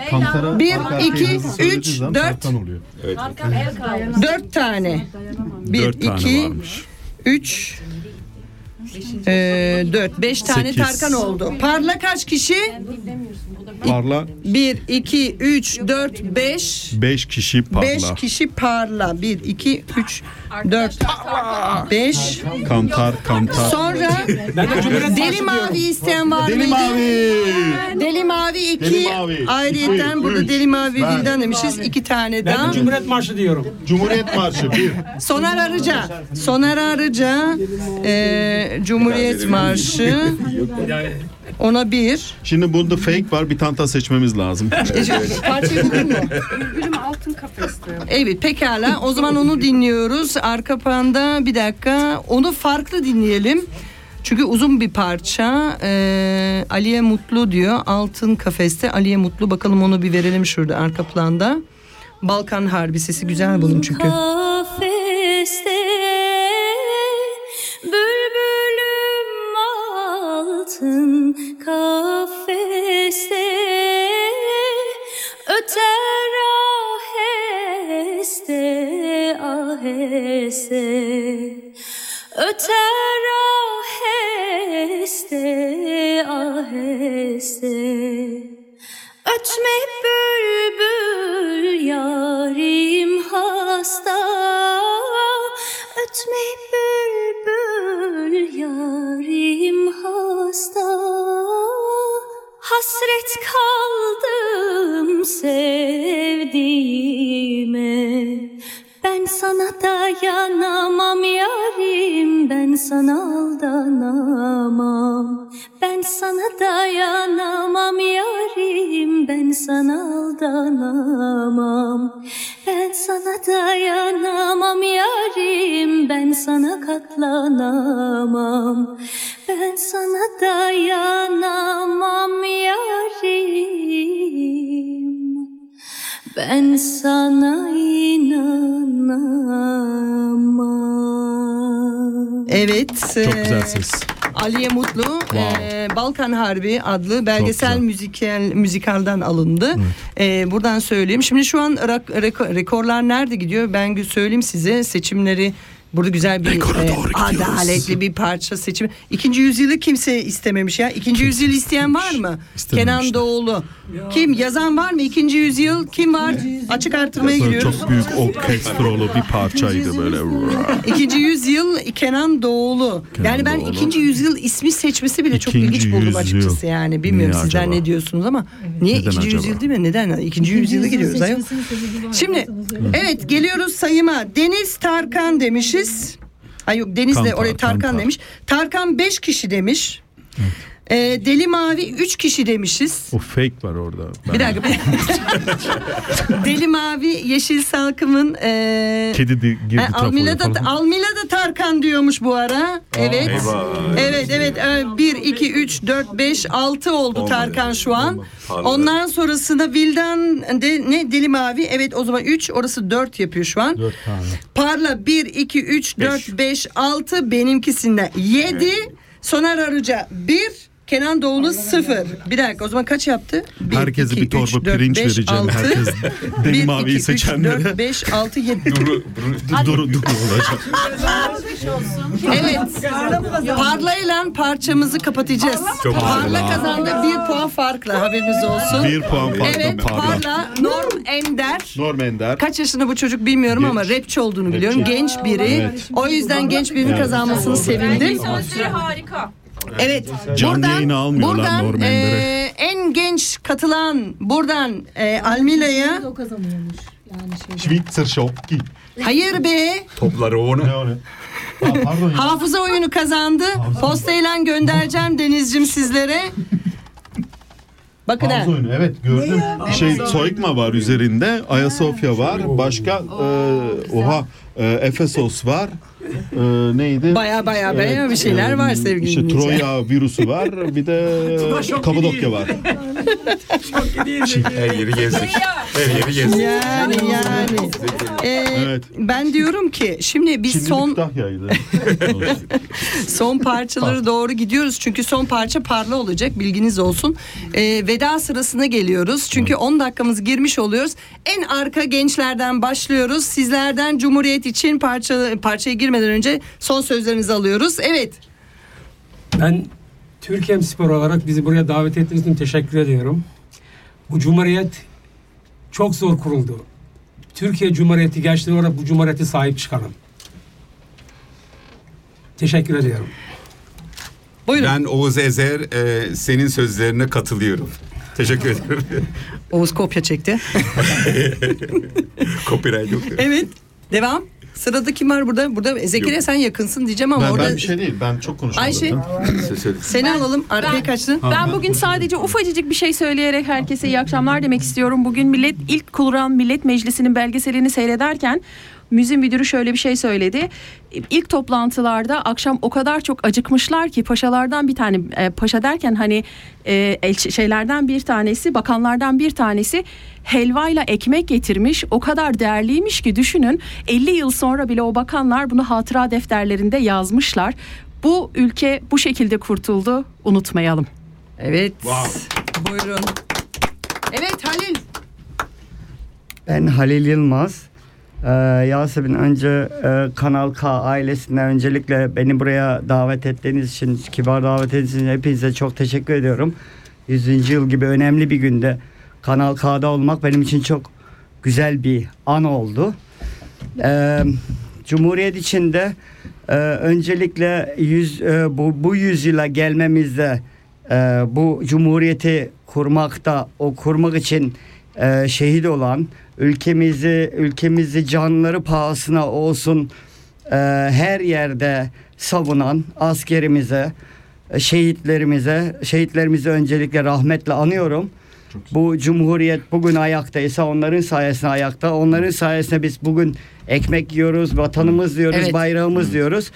Bir, iki, üç, dört. Tarkan oluyor. Tarkan el kaldı. Dört tane. Bir, iki, üç, e, dört. Beş tane Sekiz. Tarkan oldu. Parla kaç kişi? Parla Bir, iki, üç, dört, beş. beş kişi parla. Beş kişi parla. Bir, iki, üç, dört, beş. Kantar, kantar. Sonra Ben de Cumhuriyet Deli Mavi isteyen var Deli mıydı? Mavi. Deli Mavi iki. Deli Mavi. Ayrıyeten İki, burada üç, Deli Mavi ben. Vildan demişiz. iki tane Ben daha. Cumhuriyet Marşı diyorum. Cumhuriyet Marşı bir. Soner Arıca. Soner Arıca. e, Cumhuriyet Marşı. Ona bir. Şimdi bunda fake var bir tane daha seçmemiz lazım. Parçayı buldun mu? Bülbülüm altın kafeste. Evet pekala. O zaman onu dinliyoruz. Arka planda bir dakika. Onu farklı dinleyelim. Çünkü uzun bir parça. Ee, Aliye Mutlu diyor. Altın kafeste Aliye Mutlu. Bakalım onu bir verelim şurada arka planda. Balkan Harbi sesi güzel bunun çünkü. Aheste öter aheste aheste Ötme bülbül yarim hasta Ötme bülbül yarim hasta. Hasret kaldım sevdiğime Ben sana dayanamam yarim Ben sana aldanamam. Ben sana dayanamam yarim Ben sana aldanamam. Ben sana dayanamam yarim Ben sana katlanamam. Ben sana dayanamam yarim Ben sana inanamam Evet. Çok güzel ses. Aliye Mutlu Wow. e, Balkan Harbi adlı belgesel müzikal müzikalden alındı. E, buradan söyleyeyim. Şimdi şu an rak- reko- rekorlar nerede gidiyor? Ben söyleyeyim size seçimleri Burada güzel bir e, adaletli bir parça seçimi. İkinci yüzyılı kimse istememiş ya. İkinci yüzyıl isteyen var mı? Kenan Doğulu. Kim? Yazan var mı? İkinci yüzyıl kim var? Açık artırmaya Böyle giriyoruz. çok büyük orkestrolu bir parçaydı böyle. İkinci yüzyıl Kenan Doğulu. yani ben Doğulu. ikinci yüzyıl ismi seçmesi bile çok İkinci ilginç buldum yüzyıl. açıkçası yani. Bilmiyorum Niye sizler acaba? ne diyorsunuz ama niye Neden ikinci acaba? yüzyıl değil mi? Neden? İkinci yüzyıla gidiyoruz. ayol. Şimdi evet geliyoruz sayıma. Deniz Tarkan demişiz. Ay yok Deniz de Kantar, oraya Tarkan Kantar. demiş. Tarkan 5 kişi demiş. Ee, Deli Mavi 3 kişi demişiz. O fake var orada. Ben- Bir dakika. Deli Mavi Yeşil Salkım'ın e, Kedi de girdi e, Almila da. Almila da Tarkan diyormuş bu ara. Evet. eyvah. Evet evet. 1 2 3 4 5 6 oldu Tarkan şu an. Ondan sonrasında Vildan de, ne Deli Mavi evet o zaman 3 orası 4 yapıyor şu an. Dört tane. Parla 1 2 3 4 5 6 benimkisinde 7 Soner Arıca 1 Kenan Doğulu 0. Bir dakika o zaman kaç yaptı? Bir, Herkese iki, bir torba üç, dört, pirinç beş, vereceğim. altı. Herkes Bir, deli iki, maviyi üç, seçenlere. dört, beş, altı, yedi. Duru, duru, duru olacak. Evet. Parlayla parçamızı kapatacağız. Çok Parla kazandı bir puan farkla haberiniz olsun. Bir puan farkla Evet Parla. Parla Norm Ender. Norm Ender. Kaç yaşında bu çocuk bilmiyorum ama rapçi olduğunu biliyorum. Genç biri. Evet. O yüzden genç birinin Evet. kazanmasını sevindim. Sözleri harika. Evet. Canlı yayına almıyorlar buradan Norm e, en genç katılan buradan e, Almila'ya O kazanıyormuş. Yani şey. Schweizer Schocki. hayır be Topları onu. Pardon ya. hafıza oyunu kazandı. Postayla göndereceğim Denizcim sizlere. Bakın ha. Havuz oyunu evet gördüm. Şey Soykma var üzerinde. Ayasofya var. Başka e, oha e, Efesos var. E, neydi? Baya baya baya bir şeyler var sevgili İşte. Troya virüsü var. Bir de Kapadokya var. Her yeri gezdik. Her yeri gezdik. Yani yani. Ee, Ben diyorum ki şimdi biz Çinli son son parçaları doğru gidiyoruz. Çünkü son parça parla olacak bilginiz olsun. Ee, veda sırasına geliyoruz. Çünkü 10 dakikamız girmiş oluyoruz. En arka gençlerden başlıyoruz. Sizlerden Cumhuriyet için parça parçaya girmeden önce son sözlerinizi alıyoruz. Evet. Ben Türkiye Spor olarak bizi buraya davet ettiğiniz için teşekkür ediyorum. Bu Cumhuriyet çok zor kuruldu. Türkiye Cumhuriyeti gençleri olarak bu Cumhuriyete sahip çıkalım. Teşekkür ediyorum. Ben Oğuz Ezer e, senin sözlerine katılıyorum. Teşekkür ederim. Oğuz kopya çekti. Copyright yok. evet. Devam. Sırada kim var burada? Burada Zekeriya sen yakınsın diyeceğim ama Ben, orada ben bir şey değil. Ben çok konuşmadım. Ayşe. seni alalım. Arkaya kaçtın. Ben bugün sadece ufacık bir şey söyleyerek herkese iyi akşamlar demek istiyorum. Bugün millet ilk kurulan Millet Meclisi'nin belgeselini seyrederken müze müdürü şöyle bir şey söyledi. İlk toplantılarda akşam o kadar çok acıkmışlar ki paşalardan bir tane e, paşa derken hani e, şeylerden bir tanesi bakanlardan bir tanesi helvayla ekmek getirmiş. O kadar değerliymiş ki düşünün 50 yıl sonra bile o bakanlar bunu hatıra defterlerinde yazmışlar. Bu ülke bu şekilde kurtuldu. Unutmayalım. Evet. Buyurun. Evet Halil. Ben Halil Yılmaz. Ee, Yasemin önce e, Kanal K ailesine öncelikle beni buraya davet ettiğiniz için, kibar davet ettiğiniz için hepinize çok teşekkür ediyorum. 100. yıl gibi önemli bir günde Kanal K'da olmak benim için çok güzel bir an oldu. Ee, Cumhuriyet içinde e, öncelikle yüz, e, bu, bu yüzyıla gelmemizde e, bu cumhuriyeti kurmakta o kurmak için e, şehit olan ülkemizi ülkemizi canları pahasına olsun e, her yerde savunan askerimize e, şehitlerimize şehitlerimizi öncelikle rahmetle anıyorum. Bu cumhuriyet bugün ayaktaysa onların sayesinde ayakta. Onların sayesinde biz bugün ekmek yiyoruz, vatanımız diyoruz, Evet. bayrağımız diyoruz.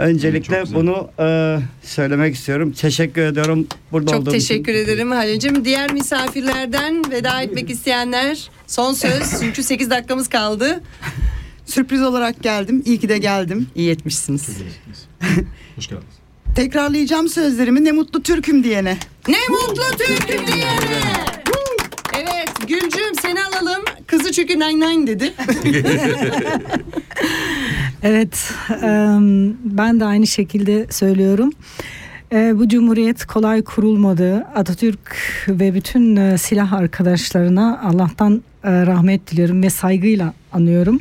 Öncelikle bunu e, söylemek istiyorum. Teşekkür ediyorum burada Çok olduğum için. teşekkür ederim Halil'cim. Diğer misafirlerden veda etmek isteyenler son söz. Çünkü 8 dakikamız kaldı. Sürpriz olarak geldim. İyi ki de geldim. İyi etmişsiniz. Hoş geldiniz. Tekrarlayacağım sözlerimi ne mutlu Türk'üm diyene. Ne mutlu Türk'üm diyene. Evet Gülcüm seni alalım. Kızı çünkü nine nine dedi. Evet, ben de aynı şekilde söylüyorum. E, Bu cumhuriyet kolay kurulmadı. Atatürk ve bütün e, silah arkadaşlarına Allah'tan e, rahmet diliyorum ve saygıyla anıyorum.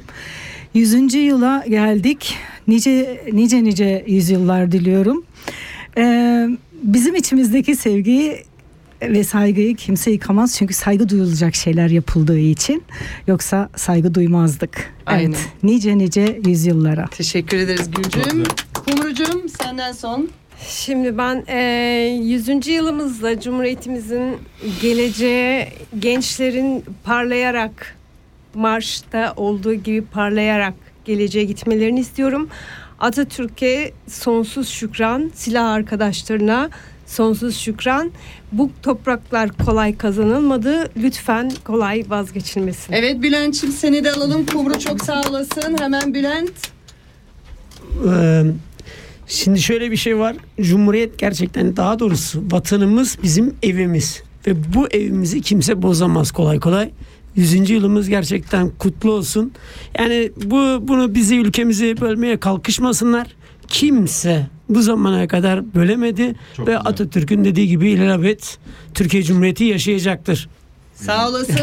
100. yıla geldik. Nice nice nice yüzyıllar diliyorum. Bizim içimizdeki sevgiyi ve saygıyı kimse yıkamaz çünkü saygı duyulacak şeyler yapıldığı için yoksa saygı duymazdık. Aynen. Evet, nice nice yüzyıllara. Teşekkür ederiz Gülcüm. Kumrucum senden son. Şimdi ben e, 100. yılımızda Cumhuriyetimizin geleceğe gençlerin parlayarak marşta olduğu gibi parlayarak geleceğe gitmelerini istiyorum. Atatürk'e sonsuz şükran, silah arkadaşlarına sonsuz şükran. Bu topraklar kolay kazanılmadı. Lütfen kolay vazgeçilmesin. Evet Bülent'ciğim seni de alalım. Kumru çok sağ olasın. Hemen Bülent. Ee, Şimdi şöyle bir şey var. Cumhuriyet gerçekten daha doğrusu vatanımız bizim evimiz. Ve bu evimizi kimse bozamaz kolay kolay. 100. yılımız gerçekten kutlu olsun. Yani bu bunu bizi ülkemizi bölmeye kalkışmasınlar. Kimse bu zamana kadar bölemedi ve Atatürk'ün dediği gibi ilelebet Türkiye Cumhuriyeti yaşayacaktır. Sağ olasın. Ee,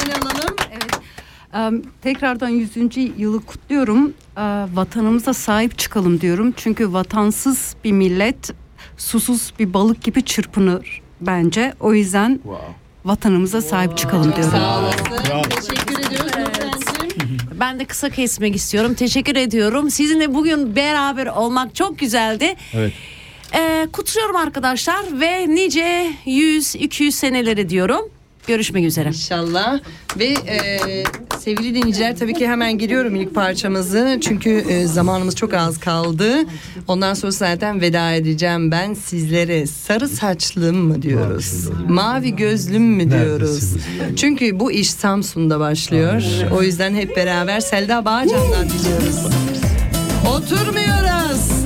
seni alalım. Em, Tekrardan 100. yılı kutluyorum. Ee, Vatanımıza sahip çıkalım diyorum. Çünkü vatansız bir millet susuz bir balık gibi çırpınır bence. O yüzden vatanımıza sahip çıkalım diyorum. Sağ olasın. Teşekkür ediyoruz Nurten'cim. Ben de kısa kesmek istiyorum. Teşekkür ediyorum. Sizinle bugün beraber olmak çok güzeldi. Evet. Ee, kutluyorum arkadaşlar ve nice 100-200 seneleri diyorum. Görüşmek üzere. İnşallah. Ve e, sevgili dinleyiciler tabii ki hemen giriyorum ilk parçamızı. Çünkü e, zamanımız çok az kaldı. Ondan sonra zaten veda edeceğim ben sizlere. Sarı saçlım mı diyoruz? Mavi gözlüm mü diyoruz? Çünkü bu iş Samsun'da başlıyor. O yüzden hep beraber Selda Bağcan'dan diliyoruz. Oturmuyoruz.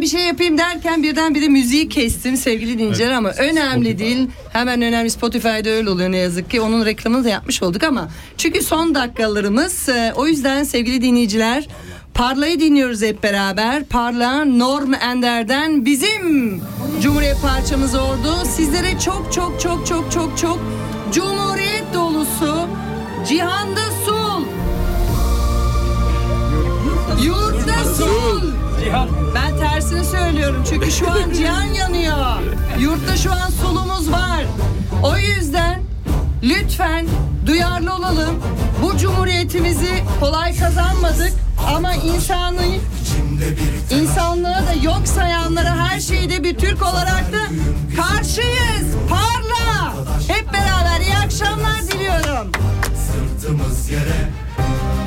Ben bir şey yapayım derken birdenbire müziği kestim sevgili dinleyiciler ama önemli değil. Hemen önemli Spotify'da öyle oluyor ne yazık ki. Onun reklamını da yapmış olduk ama çünkü son dakikalarımız e, o yüzden sevgili dinleyiciler Parla'yı dinliyoruz hep beraber. Parla Norm Ender'den bizim Cumhuriyet parçamız oldu. Sizlere çok çok çok çok çok çok Cumhuriyet dolusu Cihanda Sul Yurtta Sul ben tersini söylüyorum çünkü şu an cihan yanıyor. Yurtta şu an solumuz var. O yüzden lütfen duyarlı olalım. Bu cumhuriyetimizi kolay kazanmadık ama insanı insanlığı da yok sayanlara her şeyde bir Türk olarak da karşıyız. Parla. Hep beraber iyi akşamlar diliyorum. battığımız yere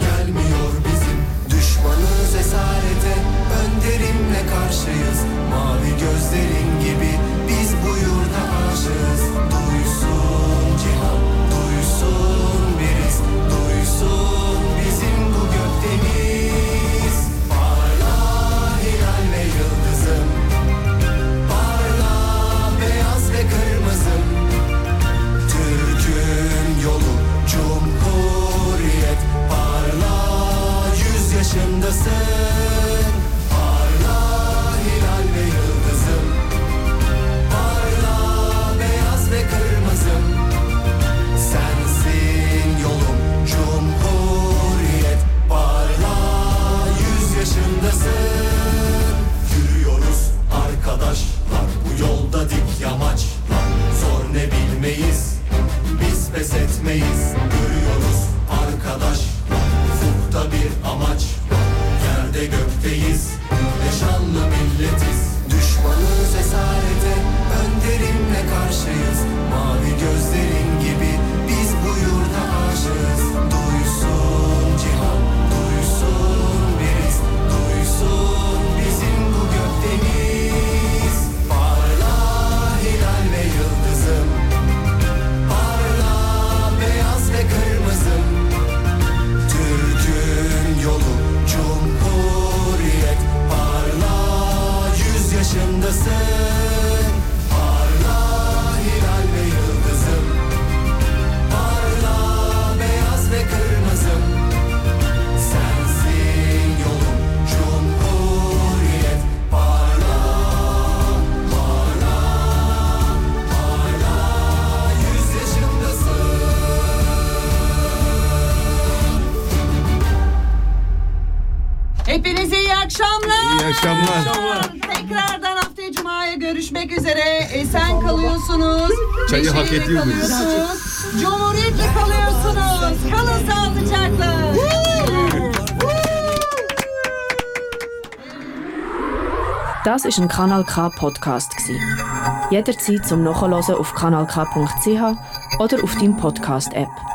Gelmiyor bizim düşmanız esarete Önderimle karşıyız. Mavi gözlerin gibi yüz yaşındasın. Parla hilal ve yıldızım. Parla beyaz ve kırmızım. Sensin yolum Cumhuriyet. Parla yüz yaşındasın. Yürüyoruz arkadaşlar Bu yolda dik yamaçlar Zor ne bilmeyiz Biz pes etmeyiz. Görüyoruz arkadaşlar Ufukta bir amaç Peace. Yaşındasın akşamlar. İyi akşamlar. Tekrardan haftaya Cuma'ya görüşmek üzere. Esen kalıyorsunuz. Çayı hak ediyor muyuz? Cumhuriyetle kalıyorsunuz. Kalın sağlıcakla. Das ist ein Kanal K Podcast gsi. Jederzeit zum Nachhören auf kanalk.ch oder auf deinem Podcast App.